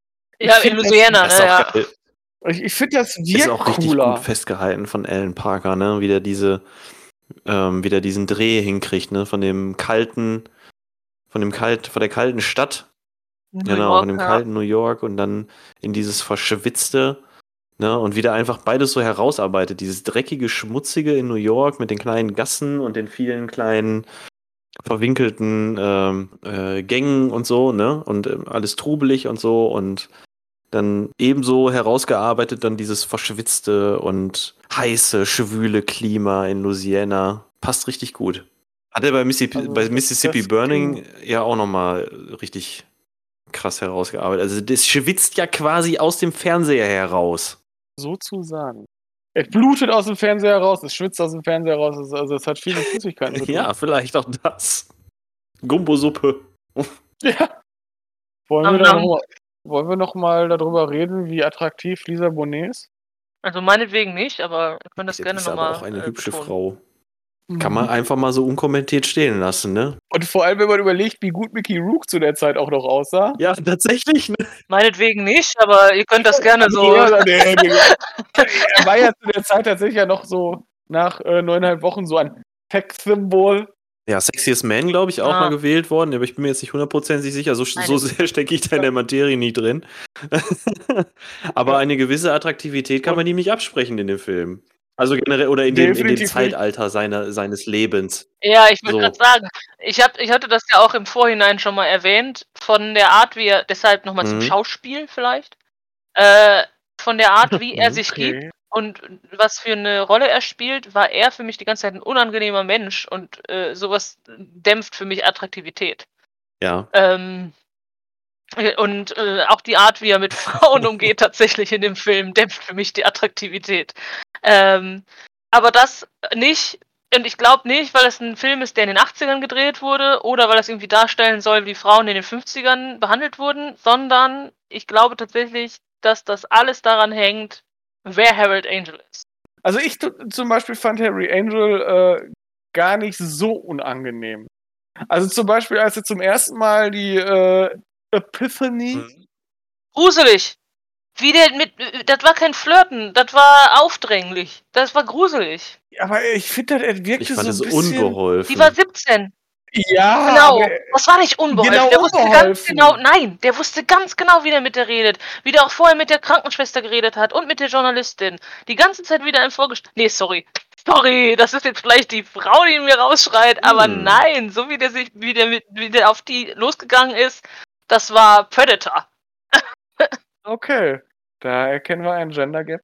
[SPEAKER 3] Ja, in Louisiana,
[SPEAKER 1] Das ist
[SPEAKER 3] ne?
[SPEAKER 1] auch
[SPEAKER 3] Ja.
[SPEAKER 1] geil.
[SPEAKER 2] Ich, ich finde, das
[SPEAKER 1] ist
[SPEAKER 2] wirkt
[SPEAKER 1] auch richtig
[SPEAKER 2] cooler.
[SPEAKER 1] gut festgehalten von Alan Parker, ne? Wie der diese, ähm, wie der diesen Dreh hinkriegt, ne? Von dem kalten, von dem kalt, von der kalten Stadt,
[SPEAKER 3] New
[SPEAKER 1] genau,
[SPEAKER 3] York,
[SPEAKER 1] von dem
[SPEAKER 3] ja.
[SPEAKER 1] kalten New York und dann in dieses verschwitzte, ne? Und wie der einfach beides so herausarbeitet. Dieses dreckige, schmutzige in New York mit den kleinen Gassen und den vielen kleinen verwinkelten ähm, äh, Gängen und so, ne? Und ähm, alles trubelig und so und dann ebenso herausgearbeitet dann dieses verschwitzte und heiße, schwüle Klima in Louisiana. Passt richtig gut. Hat er bei Mississippi,
[SPEAKER 2] Also,
[SPEAKER 1] bei Mississippi Burning ja auch nochmal richtig krass herausgearbeitet. Also das schwitzt ja quasi aus dem Fernseher heraus.
[SPEAKER 2] Sozusagen. Es blutet aus dem Fernseher raus, es schwitzt aus dem Fernseher raus, es- also es hat viele Flüssigkeiten.
[SPEAKER 1] Ja, vielleicht auch das. Gumbo-Suppe.
[SPEAKER 2] ja. Wollen, wir da
[SPEAKER 3] nom.
[SPEAKER 2] Wollen wir noch mal darüber reden, wie attraktiv Lisa Bonet ist?
[SPEAKER 3] Also meinetwegen nicht, aber wir können das
[SPEAKER 1] Die
[SPEAKER 3] gerne
[SPEAKER 1] ist aber
[SPEAKER 3] nochmal.
[SPEAKER 1] auch eine
[SPEAKER 3] äh,
[SPEAKER 1] hübsche
[SPEAKER 3] betonen.
[SPEAKER 1] Frau. Kann man einfach mal so unkommentiert stehen lassen, ne?
[SPEAKER 2] Und vor allem, wenn man überlegt, wie gut Mickey Rook zu der Zeit auch noch aussah.
[SPEAKER 1] Ja, tatsächlich, ne?
[SPEAKER 3] Meinetwegen nicht, aber ihr könnt das gerne so.
[SPEAKER 2] Ja, nee, nee. er war ja zu der Zeit tatsächlich ja noch so nach äh, neuneinhalb Wochen so ein Sex-Symbol.
[SPEAKER 1] Ja, Sexiest Man, glaube ich, auch
[SPEAKER 3] Ah.
[SPEAKER 1] mal gewählt worden, aber ich bin mir jetzt nicht hundertprozentig sicher. So, so sehr stecke ich da in der Materie nicht drin. aber
[SPEAKER 2] Ja.
[SPEAKER 1] eine gewisse Attraktivität kann man ihm nicht absprechen in dem Film. Also generell oder in dem, in dem. Zeitalter seiner, seines Lebens.
[SPEAKER 3] Ja, ich würde
[SPEAKER 1] So.
[SPEAKER 3] gerade sagen, ich, hab, ich hatte das ja auch im Vorhinein schon mal erwähnt, von der Art, wie er, deshalb nochmal zum
[SPEAKER 1] Mhm.
[SPEAKER 3] Schauspiel vielleicht, äh, von der Art, wie er sich gibt
[SPEAKER 2] Okay.
[SPEAKER 3] Und was für eine Rolle er spielt, war er für mich die ganze Zeit ein unangenehmer Mensch und äh, sowas dämpft für mich Attraktivität.
[SPEAKER 1] Ja.
[SPEAKER 3] Ähm, äh, und äh, auch die Art, wie er mit Frauen umgeht, tatsächlich in dem Film, dämpft für mich die Attraktivität. Ähm, aber das nicht, und ich glaube nicht, weil es ein Film ist, der in den 80ern gedreht wurde oder weil es irgendwie darstellen soll, wie Frauen in den 50ern behandelt wurden, sondern ich glaube tatsächlich, dass das alles daran hängt, wer Harold Angel ist.
[SPEAKER 2] Also ich zum Beispiel fand Harry Angel äh, gar nicht so unangenehm. Also zum Beispiel, als er zum ersten Mal die äh, Epiphany,
[SPEAKER 1] Mhm.
[SPEAKER 3] Gruselig! Wie der mit, das war kein Flirten, das war aufdringlich. Das war gruselig.
[SPEAKER 2] aber ich finde, er wirkte
[SPEAKER 1] Ich fand
[SPEAKER 2] so
[SPEAKER 1] es
[SPEAKER 2] ein bisschen...
[SPEAKER 1] unbeholfen.
[SPEAKER 3] Die war 17.
[SPEAKER 2] Ja,
[SPEAKER 3] Genau,
[SPEAKER 2] aber-
[SPEAKER 3] das war nicht unbeholfen.
[SPEAKER 2] Genau
[SPEAKER 3] der wusste ganz
[SPEAKER 2] unbeholfen.
[SPEAKER 3] genau, nein, der wusste ganz genau, wie der mit der redet. Wie der auch vorher mit der Krankenschwester geredet hat und mit der Journalistin. Die ganze Zeit wieder im vorgestellt. Nee, sorry. Sorry, das ist jetzt vielleicht die Frau, die mir rausschreit, aber
[SPEAKER 1] Hm.
[SPEAKER 3] nein, so wie der sich, wie der mit, wie der auf die losgegangen ist, das war Predator.
[SPEAKER 2] Okay, da erkennen wir einen Gender Gap.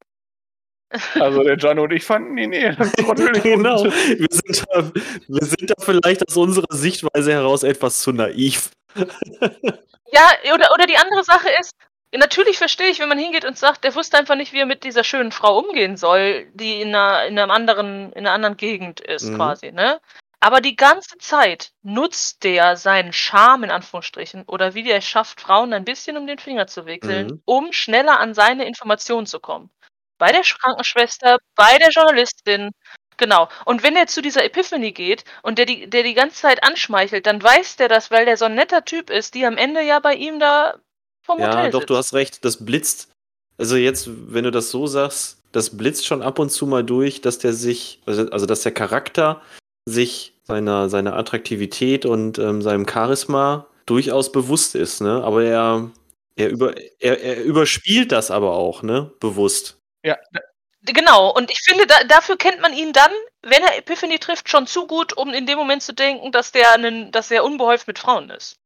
[SPEAKER 2] Also der John und ich fanden ihn eher trottelig.
[SPEAKER 1] genau. Wir sind, da, wir sind da vielleicht aus unserer Sichtweise heraus etwas zu naiv.
[SPEAKER 3] Ja, oder, oder die andere Sache ist, natürlich verstehe ich, wenn man hingeht und sagt, der wusste einfach nicht, wie er mit dieser schönen Frau umgehen soll, die in einer, in einem anderen, in einer anderen Gegend ist,
[SPEAKER 1] Mhm.
[SPEAKER 3] quasi, ne? Aber die ganze Zeit nutzt der seinen Charme in Anführungsstrichen oder wie der es schafft, Frauen ein bisschen um den Finger zu wickeln,
[SPEAKER 1] Mhm.
[SPEAKER 3] um schneller an seine Informationen zu kommen. Bei der Krankenschwester, bei der Journalistin, genau. Und wenn er zu dieser Epiphany geht und der die, der die ganze Zeit anschmeichelt, dann weiß der das, weil der so ein netter Typ ist, die am Ende ja bei ihm da vom
[SPEAKER 1] Ja,
[SPEAKER 3] Hotel
[SPEAKER 1] doch,
[SPEAKER 3] sitzt.
[SPEAKER 1] du hast recht. Das blitzt. Also jetzt, wenn du das so sagst, das blitzt schon ab und zu mal durch, dass der sich, also, also dass der Charakter sich seiner, seiner Attraktivität und ähm, seinem Charisma durchaus bewusst ist, ne? Aber er, er, über, er, er überspielt das aber auch, ne? Bewusst.
[SPEAKER 2] Ja,
[SPEAKER 3] Genau, und ich finde, da, dafür kennt man ihn dann, wenn er Epiphany trifft, schon zu gut, um in dem Moment zu denken, dass der, einen, dass er unbehäuft mit Frauen ist.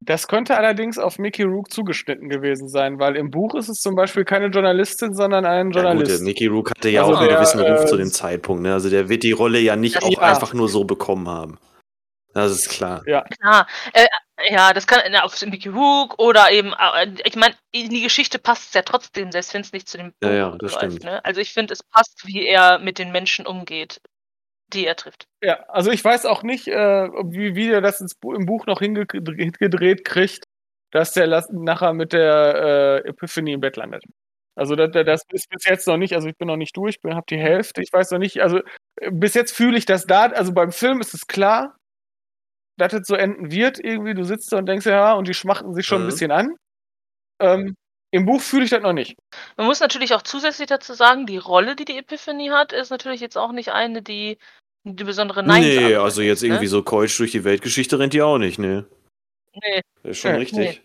[SPEAKER 2] Das könnte allerdings auf Mickey Rook zugeschnitten gewesen sein, weil im Buch ist es zum Beispiel keine Journalistin, sondern ein
[SPEAKER 1] Ja, gut,
[SPEAKER 2] Journalist.
[SPEAKER 1] der Mickey Rook hatte ja
[SPEAKER 2] Also
[SPEAKER 1] auch einen
[SPEAKER 2] der,
[SPEAKER 1] gewissen Ruf
[SPEAKER 2] äh,
[SPEAKER 1] zu dem Zeitpunkt, ne? Also der wird die Rolle ja nicht
[SPEAKER 3] Das-
[SPEAKER 1] auch
[SPEAKER 2] ja.
[SPEAKER 1] einfach nur so bekommen haben. Das ist klar.
[SPEAKER 3] Klar, äh, ja, das kann äh, auf Mickey Rook oder eben, äh, ich meine, in die Geschichte passt es ja trotzdem, selbst wenn es nicht zu dem
[SPEAKER 1] Ja,
[SPEAKER 3] Buch
[SPEAKER 1] ja, das
[SPEAKER 3] läuft,
[SPEAKER 1] stimmt.
[SPEAKER 3] Ne? Also ich finde, es passt, wie er mit den Menschen umgeht, die er trifft.
[SPEAKER 2] Ja, also ich weiß auch nicht, äh, wie, wie er das ins Bu im Buch noch hingedreht gedreht kriegt, dass der nachher mit der äh, Epiphany im Bett landet. Also das, das ist bis jetzt noch nicht, also ich bin noch nicht durch, bin hab die Hälfte, ich weiß noch nicht, also äh, bis jetzt fühle ich das da, also beim Film ist es klar, dass es so enden wird irgendwie, du sitzt da und denkst, ja, und die schmachten sich schon
[SPEAKER 1] Mhm.
[SPEAKER 2] ein bisschen an. Ähm, Im Buch fühle ich das noch nicht.
[SPEAKER 3] Man muss natürlich auch zusätzlich dazu sagen, die Rolle, die die Epiphany hat, ist natürlich jetzt auch nicht eine, die die besondere Nein
[SPEAKER 1] nee, also jetzt
[SPEAKER 3] ne?
[SPEAKER 1] irgendwie so Keutsch durch die Weltgeschichte rennt die auch nicht, ne?
[SPEAKER 3] Nee,
[SPEAKER 1] Das ist schon
[SPEAKER 2] Nee,
[SPEAKER 1] richtig.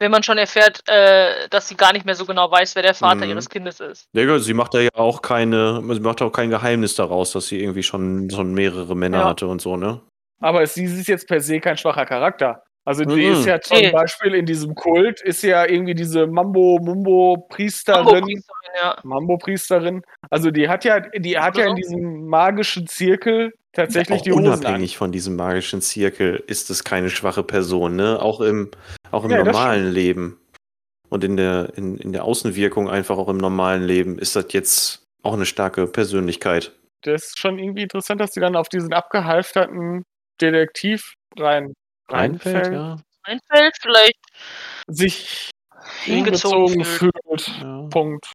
[SPEAKER 3] wenn man schon erfährt, äh, dass sie gar nicht mehr so genau weiß, wer der Vater
[SPEAKER 1] Mhm.
[SPEAKER 3] ihres Kindes ist.
[SPEAKER 1] Digga, sie macht da ja auch keine, sie macht auch kein Geheimnis daraus, dass sie irgendwie schon, schon mehrere Männer
[SPEAKER 3] Ja.
[SPEAKER 1] hatte und so, ne?
[SPEAKER 2] Aber sie ist jetzt per se kein schwacher Charakter. Also die
[SPEAKER 1] Mhm.
[SPEAKER 2] ist ja zum
[SPEAKER 3] Nee.
[SPEAKER 2] Beispiel in diesem Kult, ist ja irgendwie diese Mambo-Mumbo-Priesterin.
[SPEAKER 3] Hamburg-Priesterin, ja.
[SPEAKER 2] Mambo-Priesterin. Also die hat ja, die hat ja in diesem magischen Zirkel tatsächlich
[SPEAKER 1] auch
[SPEAKER 2] die Hosen
[SPEAKER 1] unabhängig von diesem magischen Zirkel ist es keine schwache Person, ne? Auch im, auch im
[SPEAKER 2] Ja,
[SPEAKER 1] normalen Leben. Und in der, in, in der Außenwirkung einfach auch im normalen Leben ist das jetzt auch eine starke Persönlichkeit.
[SPEAKER 2] an. Das ist schon irgendwie interessant, dass sie dann auf diesen abgehalfterten Detektiv rein, reinfällt,
[SPEAKER 1] ja.
[SPEAKER 3] Einfällt, vielleicht
[SPEAKER 2] sich
[SPEAKER 3] hingezogen fühlt.
[SPEAKER 2] fühlt.
[SPEAKER 1] ja.
[SPEAKER 2] Punkt.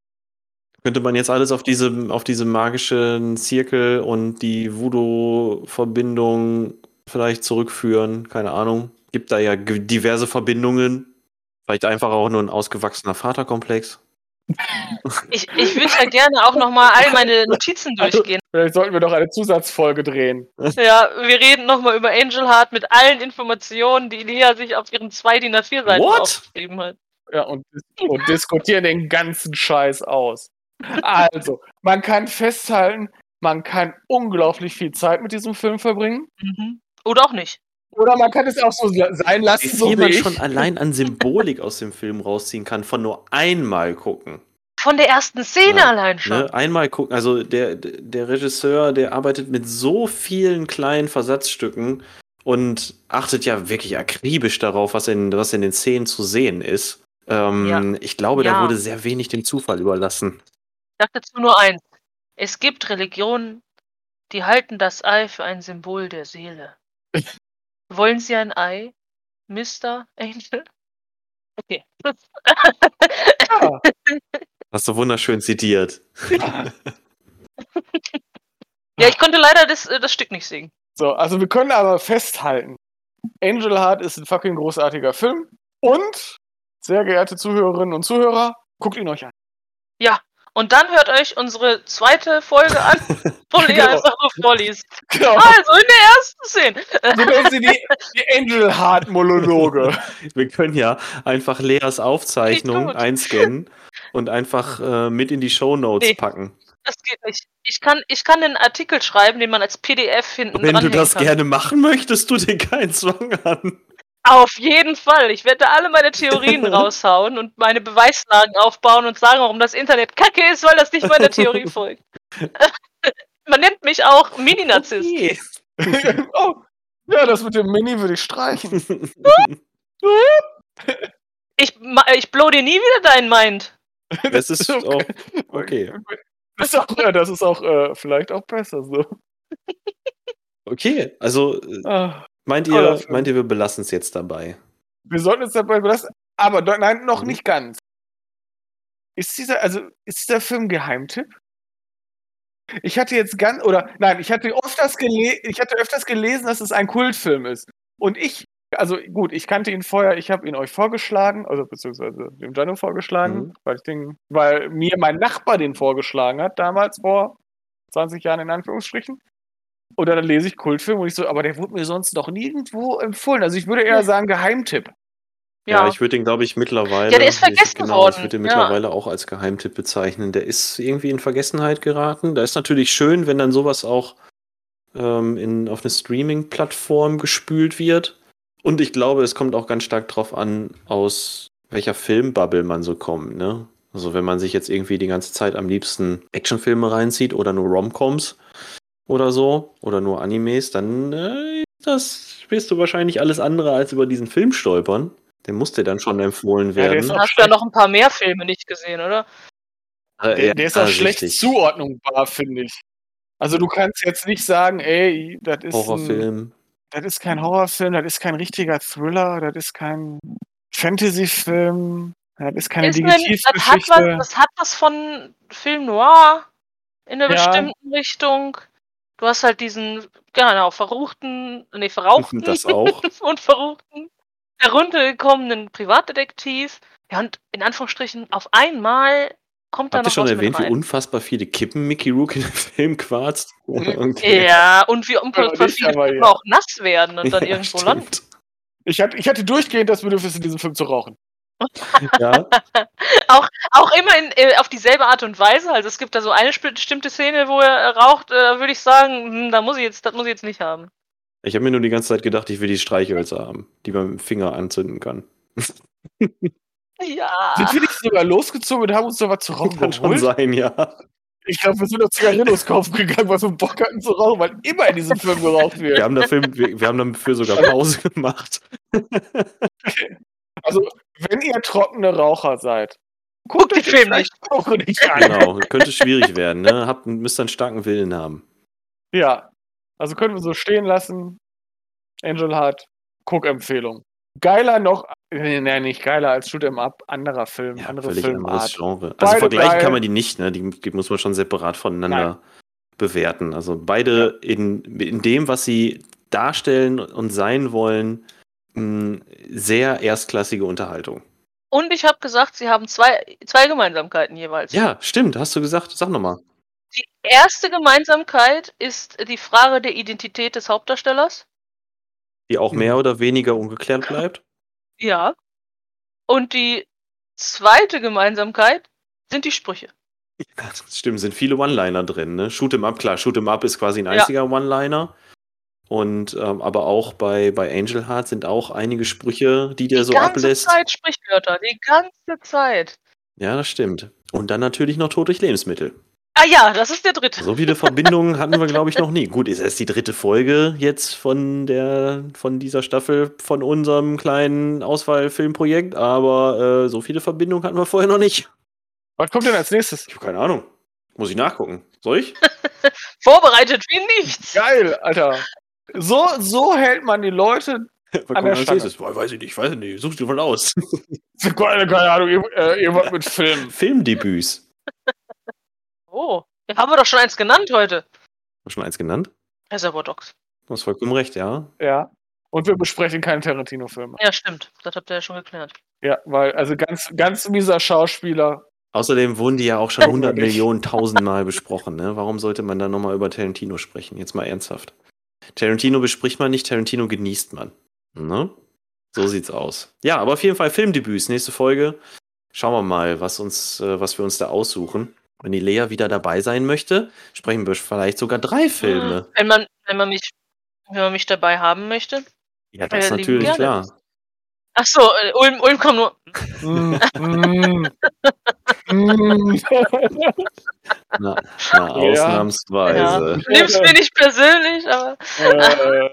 [SPEAKER 1] Könnte man jetzt alles auf diese, auf diese magischen Zirkel und die Voodoo-Verbindung vielleicht zurückführen? Keine Ahnung. Gibt da ja diverse Verbindungen. Vielleicht einfach auch nur ein ausgewachsener Vaterkomplex.
[SPEAKER 3] Ich, ich würde ja gerne auch nochmal all meine Notizen
[SPEAKER 2] Also-
[SPEAKER 3] durchgehen.
[SPEAKER 2] Vielleicht sollten wir doch eine Zusatzfolge drehen.
[SPEAKER 3] Ja, wir reden nochmal über Angel Heart mit allen Informationen, die Lea sich auf ihren zwei DIN A4 Seiten
[SPEAKER 1] What?
[SPEAKER 3] aufgeschrieben hat.
[SPEAKER 2] Ja, und, und diskutieren den ganzen Scheiß aus. Also, man kann festhalten, man kann unglaublich viel Zeit mit diesem Film verbringen.
[SPEAKER 3] Mhm. Oder auch nicht.
[SPEAKER 2] Oder man kann es auch so sein lassen,
[SPEAKER 1] Wie
[SPEAKER 2] so
[SPEAKER 1] viel
[SPEAKER 2] wie
[SPEAKER 1] man
[SPEAKER 2] ich.
[SPEAKER 1] schon allein an Symbolik aus dem Film rausziehen kann, von nur einmal gucken.
[SPEAKER 3] Von der ersten Szene
[SPEAKER 1] Ja,
[SPEAKER 3] allein schon.
[SPEAKER 1] Ne? Einmal gucken, also der, der Regisseur, der arbeitet mit so vielen kleinen Versatzstücken und achtet ja wirklich akribisch darauf, was in, was in den Szenen zu sehen ist. Ähm,
[SPEAKER 3] Ja.
[SPEAKER 1] Ich glaube, da
[SPEAKER 3] Ja.
[SPEAKER 1] wurde sehr wenig dem Zufall überlassen.
[SPEAKER 3] Ich sag dazu nur eins. Es gibt Religionen, die halten das Ei für ein Symbol der Seele. Wollen Sie ein Ei, Mr. Angel? Okay.
[SPEAKER 2] Ja.
[SPEAKER 1] Hast du wunderschön zitiert.
[SPEAKER 3] Ja, ich konnte leider das, äh, das Stück nicht singen.
[SPEAKER 2] So, also wir können aber festhalten, Angel Heart ist ein fucking großartiger Film. Und, sehr geehrte Zuhörerinnen und Zuhörer, guckt ihn euch an.
[SPEAKER 3] Und dann hört euch unsere zweite Folge an, wo Lea
[SPEAKER 2] Genau.
[SPEAKER 3] einfach nur vorliest.
[SPEAKER 2] Genau.
[SPEAKER 3] Also in der ersten Szene.
[SPEAKER 2] So nennen sie die, die Angel Heart Monologe.
[SPEAKER 1] Wir können ja einfach Leas Aufzeichnung einscannen und einfach äh, mit in die Shownotes
[SPEAKER 3] Nee.
[SPEAKER 1] packen.
[SPEAKER 3] Das geht nicht. Ich kann, ich kann einen Artikel schreiben, den man als PDF hinten
[SPEAKER 1] Wenn du das
[SPEAKER 3] kann.
[SPEAKER 1] gerne machen möchtest, du dir keinen Zwang an.
[SPEAKER 3] Auf jeden Fall. Ich werde da alle meine Theorien raushauen und meine Beweislagen aufbauen und sagen, warum das Internet kacke ist, weil das nicht meiner Theorie folgt. Man nennt mich auch Mini-Narzisst.
[SPEAKER 1] Okay.
[SPEAKER 2] oh, ja, das mit dem Mini würde ich streichen.
[SPEAKER 3] Ich, ich blow dir nie wieder dein Mind.
[SPEAKER 1] Das ist auch okay.
[SPEAKER 2] Das ist auch, ja, das ist auch äh, vielleicht auch besser so.
[SPEAKER 1] Okay, also äh,
[SPEAKER 2] Ah,
[SPEAKER 1] meint
[SPEAKER 2] Toller
[SPEAKER 1] ihr, meint ihr, wir belassen es jetzt dabei?
[SPEAKER 2] wir sollten uns dabei belassen. Aber nein, noch
[SPEAKER 1] Mhm.
[SPEAKER 2] nicht ganz. Ist dieser, also, ist dieser Film Geheimtipp? Ich hatte jetzt ganz, oder nein, ich hatte öfters, gele ich hatte öfters gelesen, dass es ein Kultfilm ist. Und ich, also gut, ich kannte ihn vorher, ich habe ihn euch vorgeschlagen, also beziehungsweise dem Jano vorgeschlagen,
[SPEAKER 1] Mhm.
[SPEAKER 2] weil ich den, weil mir mein Nachbar den vorgeschlagen hat, damals vor 20 Jahren in Anführungsstrichen. Oder dann lese ich Kultfilm und ich so, aber der wurde mir sonst noch nirgendwo empfohlen. Also ich würde eher
[SPEAKER 3] Ja.
[SPEAKER 2] sagen Geheimtipp.
[SPEAKER 1] Ja,
[SPEAKER 3] Ja.
[SPEAKER 1] ich würde den, glaube ich, mittlerweile.
[SPEAKER 3] Ja, der ist vergessen
[SPEAKER 1] ich, genau, Ich
[SPEAKER 3] worden,
[SPEAKER 1] würde den
[SPEAKER 3] ja.
[SPEAKER 1] mittlerweile auch als Geheimtipp bezeichnen. Der ist irgendwie in Vergessenheit geraten. Da ist natürlich schön, wenn dann sowas auch ähm, in, auf eine Streaming-Plattform gespült wird. Und ich glaube, es kommt auch ganz stark drauf an, aus welcher Filmbubble man so kommt, ne? Also wenn man sich jetzt irgendwie die ganze Zeit am liebsten Actionfilme reinzieht oder nur Romcoms oder so oder nur Animes, dann äh, das wirst du wahrscheinlich alles andere als über diesen Film stolpern. Der muss dir dann schon empfohlen
[SPEAKER 2] Ja,
[SPEAKER 1] werden.
[SPEAKER 3] Dann
[SPEAKER 2] auch
[SPEAKER 3] hast du ja noch ein paar mehr Filme nicht gesehen, oder?
[SPEAKER 1] Äh,
[SPEAKER 2] Der,
[SPEAKER 1] ja,
[SPEAKER 2] der ist auch
[SPEAKER 1] ah,
[SPEAKER 2] schlecht
[SPEAKER 1] richtig.
[SPEAKER 2] zuordnungbar, finde ich. Also du kannst jetzt nicht sagen, ey, das ist, ein,
[SPEAKER 1] Horrorfilm.
[SPEAKER 2] das ist kein Horrorfilm, das ist kein richtiger Thriller, das ist kein Fantasyfilm, das ist keine
[SPEAKER 3] Ist ein- das, hat
[SPEAKER 2] Detektivgeschichte.
[SPEAKER 3] was, das hat was von Film Noir in einer
[SPEAKER 2] Ja.
[SPEAKER 3] bestimmten Richtung. Du hast halt diesen, genau, verruchten, nee, verrauchten
[SPEAKER 1] Das auch.
[SPEAKER 3] und verruchten, heruntergekommenen Privatdetektiv. Ja, und in Anführungsstrichen, auf einmal kommt da noch
[SPEAKER 1] schon
[SPEAKER 3] was
[SPEAKER 1] erwähnt,
[SPEAKER 3] mit
[SPEAKER 1] wie unfassbar viele Kippen Mickey Rook in dem Film quarzt?
[SPEAKER 2] Mhm.
[SPEAKER 3] Ja, und wie unfassbar viele
[SPEAKER 2] aber
[SPEAKER 3] Kippen
[SPEAKER 2] ja.
[SPEAKER 3] auch nass werden und dann
[SPEAKER 1] Ja,
[SPEAKER 3] irgendwo
[SPEAKER 1] stimmt.
[SPEAKER 3] landen.
[SPEAKER 2] Ich, hatte, ich hatte durchgehend das Bedürfnis, in diesem Film zu rauchen.
[SPEAKER 1] Ja,
[SPEAKER 3] Auch immer in, äh, auf dieselbe Art und Weise. Also es gibt da so eine bestimmte Szene, wo er raucht, äh, würde ich sagen, hm, da muss ich jetzt, das muss ich jetzt nicht haben.
[SPEAKER 1] ich habe mir nur die ganze Zeit gedacht, ich will die Streichhölzer haben, die man mit dem Finger anzünden kann.
[SPEAKER 3] Ja.
[SPEAKER 2] Sind wir nicht sogar losgezogen und haben uns da was zu rauchen
[SPEAKER 1] Kann schon sein, ja.
[SPEAKER 2] Ich glaube, wir sind auf Zigarillos kaufen gegangen, weil wir Bock hatten zu rauchen, weil immer in diesem Film geraucht wird.
[SPEAKER 1] Wir haben, dafür, wir, wir haben dafür sogar Pause gemacht.
[SPEAKER 2] Also, wenn ihr trockene Raucher seid,
[SPEAKER 3] Guckt den
[SPEAKER 2] euch
[SPEAKER 3] Film
[SPEAKER 2] auch nicht an.
[SPEAKER 1] Genau, könnte schwierig werden, ne? Habt, müsst einen starken Willen haben.
[SPEAKER 2] Ja. Also können wir so stehen lassen. Angel Heart, Cook-Empfehlung. Geiler noch, nee, nee, nicht geiler als Shoot 'em Up, anderer Film,
[SPEAKER 1] Ja,
[SPEAKER 2] andere
[SPEAKER 1] völlig anderes
[SPEAKER 2] Filmart.
[SPEAKER 1] Genre. Also
[SPEAKER 2] Beide
[SPEAKER 1] vergleichen
[SPEAKER 2] geil.
[SPEAKER 1] kann man die nicht, ne? Die, die muss man schon separat voneinander bewerten. Also beide in, in dem, was sie darstellen und sein wollen, mh, sehr erstklassige Unterhaltung.
[SPEAKER 3] Und ich habe gesagt, sie haben zwei, zwei Gemeinsamkeiten jeweils.
[SPEAKER 1] Ja, stimmt, hast du gesagt. Sag nochmal.
[SPEAKER 3] Die erste Gemeinsamkeit ist die Frage der Identität des Hauptdarstellers.
[SPEAKER 1] Die auch mehr oder weniger ungeklärt bleibt.
[SPEAKER 3] Ja. Und die zweite Gemeinsamkeit sind die Sprüche.
[SPEAKER 1] Das stimmt, sind viele One-Liner drin, ne? Shoot 'em up, klar, Shoot 'em up ist quasi ein
[SPEAKER 3] Ja.
[SPEAKER 1] einziger One-Liner. Und ähm, aber auch bei, bei Angel Heart sind auch einige Sprüche, die der
[SPEAKER 3] Die
[SPEAKER 1] so
[SPEAKER 3] ganze
[SPEAKER 1] ablässt.
[SPEAKER 3] Zeit Sprichwörter, die ganze Zeit.
[SPEAKER 1] Ja, das stimmt. Und dann natürlich noch Tod durch Lebensmittel.
[SPEAKER 3] Ah ja, das ist der dritte.
[SPEAKER 1] So viele Verbindungen hatten wir, glaube ich, noch nie. Gut, ist erst die dritte Folge jetzt von der von dieser Staffel von unserem kleinen Auswahlfilmprojekt, aber äh, so viele Verbindungen hatten wir vorher noch nicht.
[SPEAKER 2] Was kommt denn als nächstes?
[SPEAKER 1] Ich habe keine Ahnung. Muss ich nachgucken. Soll ich?
[SPEAKER 3] Vorbereitet wie nichts.
[SPEAKER 2] Geil, Alter. So, so hält man die Leute.
[SPEAKER 1] Was
[SPEAKER 2] der Stange.
[SPEAKER 1] Boah, weiß ich nicht, weiß ich nicht. Such dir mal aus.
[SPEAKER 2] Keine, keine Ahnung, ihr, äh, mit Filmen.
[SPEAKER 1] Filmdebüts.
[SPEAKER 3] Oh, ja, haben wir doch schon eins genannt heute.
[SPEAKER 1] Du schon eins genannt?
[SPEAKER 3] Reservoir Dogs.
[SPEAKER 1] Du hast vollkommen recht, ja.
[SPEAKER 2] Ja. Und wir besprechen keine Tarantino-Filme.
[SPEAKER 3] Ja, stimmt. Das habt ihr ja schon geklärt.
[SPEAKER 2] Ja, weil, also ganz, ganz mieser Schauspieler.
[SPEAKER 1] Außerdem wurden die ja auch schon
[SPEAKER 2] Ja,
[SPEAKER 1] 100
[SPEAKER 2] wirklich.
[SPEAKER 1] Millionen tausendmal besprochen. Ne? Warum sollte man dann nochmal über Tarantino sprechen? Jetzt mal ernsthaft. Tarantino bespricht man nicht, Tarantino genießt man. Ne? So sieht's aus. Ja, aber auf jeden Fall Filmdebüts. Nächste Folge. Schauen wir mal, was, uns, äh, was wir uns da aussuchen. Wenn die Lea wieder dabei sein möchte, sprechen wir vielleicht sogar drei Filme.
[SPEAKER 3] Wenn man, wenn man mich, wenn man mich dabei haben möchte.
[SPEAKER 1] Ja, das ist
[SPEAKER 3] Äh,
[SPEAKER 1] natürlich klar.
[SPEAKER 3] Ach so, äh, Ulm, Ulm kommt nur.
[SPEAKER 2] Mm, mm, mm.
[SPEAKER 1] Na, na
[SPEAKER 2] Ja.
[SPEAKER 1] ausnahmsweise.
[SPEAKER 3] Ja. Nimm's mir nicht persönlich, aber
[SPEAKER 2] äh,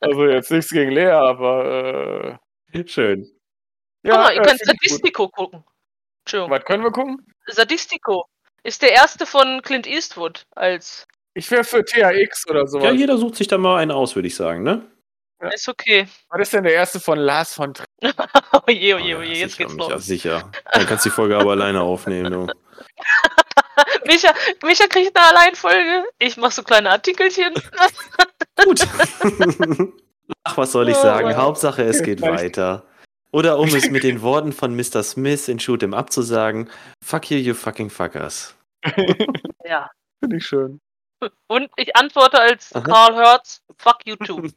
[SPEAKER 2] also jetzt nichts gegen Lea, aber äh,
[SPEAKER 1] Schön.
[SPEAKER 3] guck mal, ihr
[SPEAKER 2] äh,
[SPEAKER 3] könnt. Sadistico gucken. Entschuldigung.
[SPEAKER 2] Was können wir gucken?
[SPEAKER 3] Sadistico ist der erste von Clint Eastwood als.
[SPEAKER 2] Ich wäre für THX oder sowas.
[SPEAKER 1] Ja, jeder sucht sich da mal einen aus, würde ich sagen, ne?
[SPEAKER 2] Ja.
[SPEAKER 3] Ist okay.
[SPEAKER 2] Was ist denn der erste von Lars von Trier?
[SPEAKER 3] Oh je, oh je, oh
[SPEAKER 1] Ja,
[SPEAKER 3] je, jetzt
[SPEAKER 1] sicher,
[SPEAKER 3] geht's
[SPEAKER 1] Micha,
[SPEAKER 3] los.
[SPEAKER 1] sicher. Dann kannst du die Folge aber alleine aufnehmen, du.
[SPEAKER 3] Micha, Micha kriegt eine Alleinfolge. Ich mach so kleine Artikelchen.
[SPEAKER 1] Gut. Ach, was soll ich
[SPEAKER 3] Oh
[SPEAKER 1] sagen?
[SPEAKER 3] Mann.
[SPEAKER 1] Hauptsache, es geht weiter. Oder um es mit den Worten von Mr. Smith in Shoot 'em Up zu sagen, fuck you, you fucking fuckers.
[SPEAKER 3] Ja.
[SPEAKER 2] Finde ich schön.
[SPEAKER 3] Und ich antworte als
[SPEAKER 1] Aha.
[SPEAKER 3] Carl Hertz, fuck you too.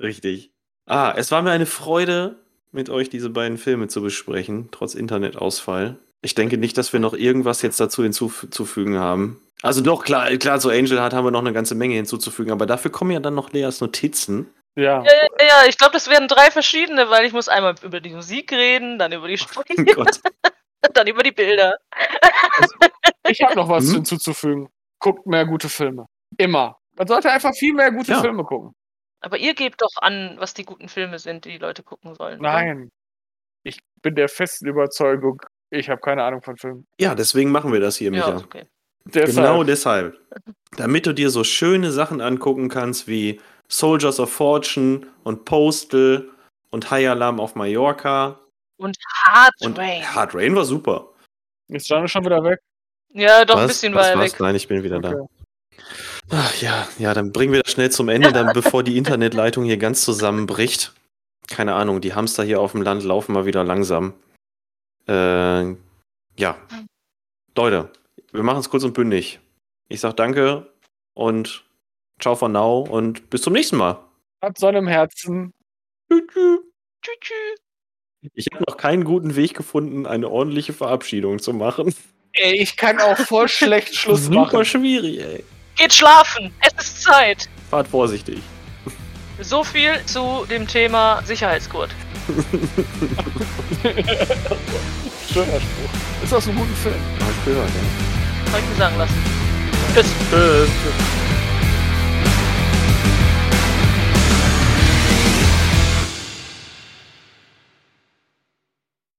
[SPEAKER 1] Richtig. Ah, es war mir eine Freude, mit euch diese beiden Filme zu besprechen, trotz Internetausfall. Ich denke nicht, dass wir noch irgendwas jetzt dazu hinzuzufügen haben. Also doch, klar, klar, zu Angel Heart haben wir noch eine ganze Menge hinzuzufügen, aber dafür kommen ja dann noch Leas Notizen.
[SPEAKER 2] Ja.
[SPEAKER 3] Ja, ja, ja, ich glaube, das werden drei verschiedene, weil ich muss einmal über die Musik reden, dann über die Sprüche,
[SPEAKER 1] Oh Gott.
[SPEAKER 3] dann über die Bilder.
[SPEAKER 2] Ich habe noch was
[SPEAKER 1] Hm?
[SPEAKER 2] hinzuzufügen. Guckt mehr gute Filme. Immer. Man sollte einfach viel mehr gute
[SPEAKER 1] Ja.
[SPEAKER 2] Filme gucken.
[SPEAKER 3] Aber ihr gebt doch an, was die guten Filme sind, die die Leute gucken sollen. oder?
[SPEAKER 2] Nein. Ich bin der festen Überzeugung, ich habe keine Ahnung von Filmen.
[SPEAKER 1] Ja, deswegen machen wir das hier,
[SPEAKER 3] Ja,
[SPEAKER 1] Micha.
[SPEAKER 3] ist okay.
[SPEAKER 2] Deshalb,
[SPEAKER 1] Genau deshalb. Damit du dir so schöne Sachen angucken kannst wie Soldiers of Fortune und Postal und High Alarm auf Mallorca.
[SPEAKER 3] Und Hard
[SPEAKER 1] Und
[SPEAKER 3] Rain.
[SPEAKER 1] Hard Rain war super.
[SPEAKER 2] Ist Janne schon wieder weg?
[SPEAKER 3] Ja, doch, ein
[SPEAKER 1] Was?
[SPEAKER 3] bisschen
[SPEAKER 1] Was
[SPEAKER 3] war er weg.
[SPEAKER 1] Nein, ich bin wieder da. Ach ja, ja, dann bringen wir das schnell zum Ende, dann bevor die Internetleitung hier ganz zusammenbricht. Keine Ahnung, die Hamster hier auf dem Land laufen mal wieder langsam. Äh, ja. Leute, wir machen es kurz und bündig. Ich sag danke und ciao for now und bis zum nächsten Mal.
[SPEAKER 2] Hat Sonne im Herzen.
[SPEAKER 1] Tschüss, tschüss.
[SPEAKER 3] Tschü, tschü.
[SPEAKER 1] Ich habe noch keinen guten Weg gefunden, eine ordentliche Verabschiedung zu machen.
[SPEAKER 2] Ey, ich kann auch voll schlecht Schluss
[SPEAKER 1] Super
[SPEAKER 2] machen.
[SPEAKER 1] schwierig, ey.
[SPEAKER 3] Geht schlafen, es ist Zeit.
[SPEAKER 1] Fahrt vorsichtig.
[SPEAKER 3] So viel zu dem Thema Sicherheitsgurt.
[SPEAKER 2] Schöner Spruch. Ist aus einem guten Film.
[SPEAKER 1] Hab ich gehört, ja.
[SPEAKER 3] Habe ich mir sagen lassen. Tschüss.
[SPEAKER 1] Tschüss.